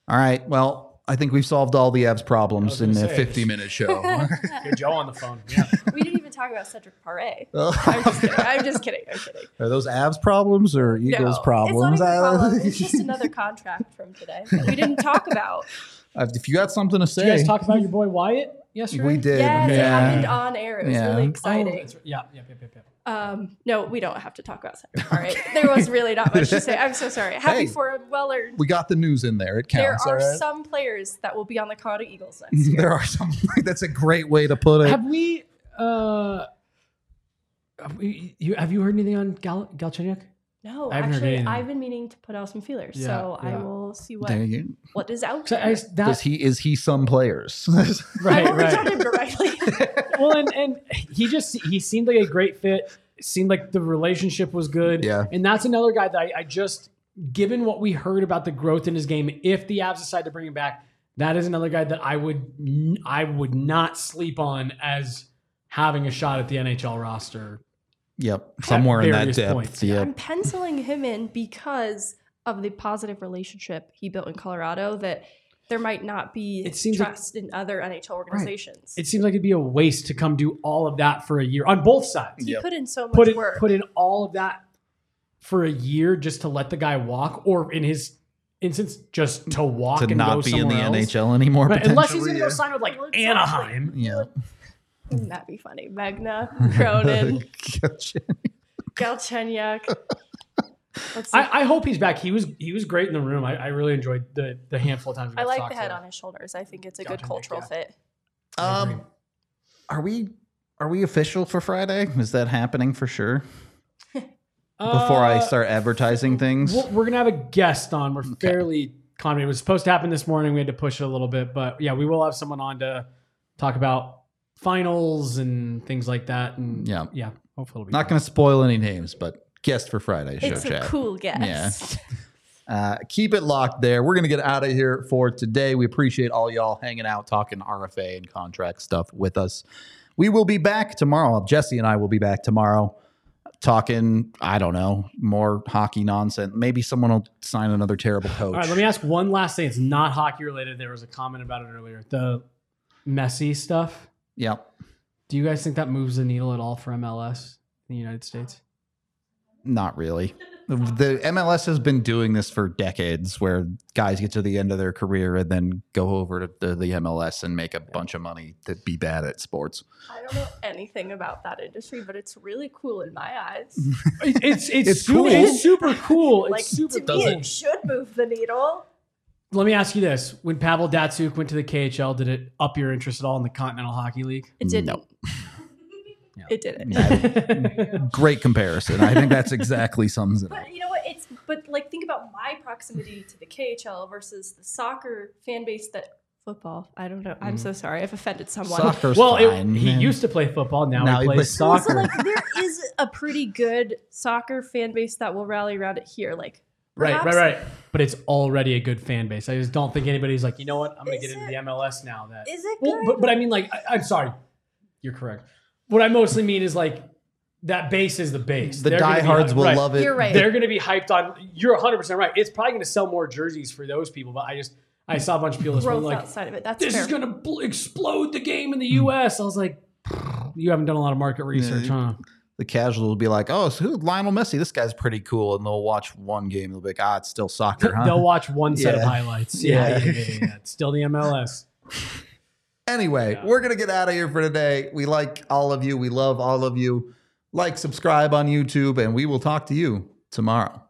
S1: All right. Well, I think we've solved all the Avs
S2: I was
S1: problems in
S2: gonna
S1: a
S2: say.
S1: 50 minute show. (laughs)
S2: Get Joe on the phone. Yeah. (laughs)
S3: we talk about Cedric Paré. (laughs) I'm just kidding. I'm just kidding. I'm kidding.
S1: Are those Avs problems or Eagles
S3: no,
S1: problems?
S3: It's not even problem. (laughs) It's just another contract from today that we didn't talk about. (laughs)
S1: Uh, if you got something to
S2: Did you
S1: say,
S2: guys talk about your boy Wyatt yesterday?
S1: we did.
S3: Yes, it happened on air. It was
S1: Yeah.
S3: really
S2: Oh,
S3: exciting.
S2: that's right. Yeah, yeah, yeah, yeah, yeah.
S3: Um, no, we don't have to talk about Cedric Paré. There was really not much to say. I'm so sorry. Happy
S1: Hey.
S3: for him. Well.
S1: We got the news in there. It counts.
S3: There are
S1: all right?
S3: some players that will be on the Colorado Eagles next year.
S1: there are some. That's a great way to put it.
S2: Have we? Uh, have, we, you, have you heard anything on Gal, Galchenyuk?
S3: No,
S2: I
S3: actually. I've been meaning to put out some feelers,
S2: Yeah,
S3: so I will see what
S1: There you-
S3: what is out.
S2: So
S3: there.
S2: I,
S1: Does he is he some players? (laughs)
S2: right,
S3: I've already told
S2: right.
S3: him directly. (laughs)
S2: well, and, and he just he seemed like a great fit. Seemed like the relationship was good.
S1: Yeah.
S2: and that's another guy that I, I just, given what we heard about the growth in his game, if the Avs decide to bring him back, that is another guy that I would I would not sleep on as having a shot at the NHL roster.
S1: Yep. Somewhere in that
S2: various
S1: depth.
S2: points.
S1: Yep.
S3: I'm penciling him in because of the positive relationship he built in Colorado that there might not be
S2: It seems like-
S3: in other NHL organizations.
S2: It seems like it'd be a waste to come do all of that for a year on both sides.
S3: he
S1: Yep.
S3: put in so much
S2: Put it
S3: work.
S2: put in all of that for a year just to let the guy walk, or in his instance, just to walk
S1: To
S2: and go
S1: not be in the
S2: else.
S1: NHL anymore.
S2: Right, unless he's
S1: potentially,
S2: gonna go sign with like
S3: Well, exactly.
S2: Anaheim.
S1: Yeah.
S3: Wouldn't that be funny? Magna, (laughs) Cronin,
S1: Gotcha.
S3: Galchenyuk.
S2: I, I hope he's back. He was he was great in the room. I, I really enjoyed the the handful of times.
S3: I like the head
S2: him.
S3: on his shoulders. I think it's a good cultural
S2: yeah.
S3: fit.
S1: Um, are we are we official for Friday? Is that happening for sure? (laughs) Before I
S2: Uh,
S1: start advertising things.
S2: We're, we're gonna have a guest on. We're fairly confident. It was supposed to happen this morning. We had to push it a little bit, but yeah, we will have someone on to talk about finals and things like that. And
S1: Yeah.
S2: yeah, hopefully it'll be
S1: Not going to spoil any names, but guest for Friday show
S3: It's a
S1: chat.
S3: cool guess. (laughs)
S1: Uh, keep it locked there. We're going to get out of here for today. We appreciate all y'all hanging out, talking RFA and contract stuff with us. We will be back tomorrow. Jesse and I will be back tomorrow talking, I don't know, more hockey nonsense. Maybe someone will sign another terrible coach.
S2: All right, let me ask one last thing. It's not hockey related. There was a comment about it earlier. The Messi stuff.
S1: Yep.
S2: Do you guys think that moves the needle at all for MLS in the United States?
S1: Not really. The MLS has been doing this for decades where guys get to the end of their career and then go over to the, the MLS and make a bunch of money to be bad at sports.
S3: I don't know anything about that industry, but it's really cool in my eyes.
S2: It- it's it's,
S1: It's
S2: super,
S1: cool.
S2: It's super cool. It's
S3: like
S2: super
S3: to
S2: cool.
S3: me, it should move the needle.
S2: Let me ask you this: When Pavel Datsyuk went to the KHL, did it up your interest at all in the Continental Hockey League?
S3: It didn't.
S1: No.
S3: It didn't. (laughs)
S1: Great comparison. I think that's exactly sums it up.
S3: But you know what? It's but like think about my proximity to the KHL versus the soccer fan base that football. I don't know. I'm so mm-hmm. sorry. I've offended someone.
S1: Soccer's
S2: well, it- he used to play football. Now,
S1: Now
S2: he
S1: he
S2: plays
S1: plays-
S3: Also,
S2: soccer.
S3: like there is a pretty good soccer fan base that will rally around it here. Like
S2: right, right, right. But it's already a good fan base. I just don't think anybody's like, you know what? I'm going to
S3: Is
S2: get into the MLS now. That
S3: Is it
S2: well, but, but I mean, like, I, I'm sorry, you're correct. What I mostly mean is like that base is the base.
S1: The
S2: They're
S1: diehards will
S2: right.
S1: love it.
S3: You're right.
S2: They're going to be hyped on. You're 100 percent right. It's probably going to sell more jerseys for those people. But I just I saw a bunch of people this morning like
S3: outside of it. That's
S2: this
S3: fair.
S2: is going to bl- explode the game in the hmm. U.S. I was like, you haven't done a lot of market research, huh?
S1: The casual will be like, oh, so who, Lionel Messi, this guy's pretty cool. And they'll watch one game. They'll be like, ah, it's still soccer, (laughs) huh?
S2: They'll watch one set of highlights. Yeah, (laughs)
S1: Yeah.
S2: yeah, yeah, yeah, yeah. It's still the MLS. (laughs)
S1: Anyway,
S2: Yeah.
S1: we're going to get out of here for today. We like all of you. We love all of you. Like, subscribe on YouTube, and we will talk to you tomorrow.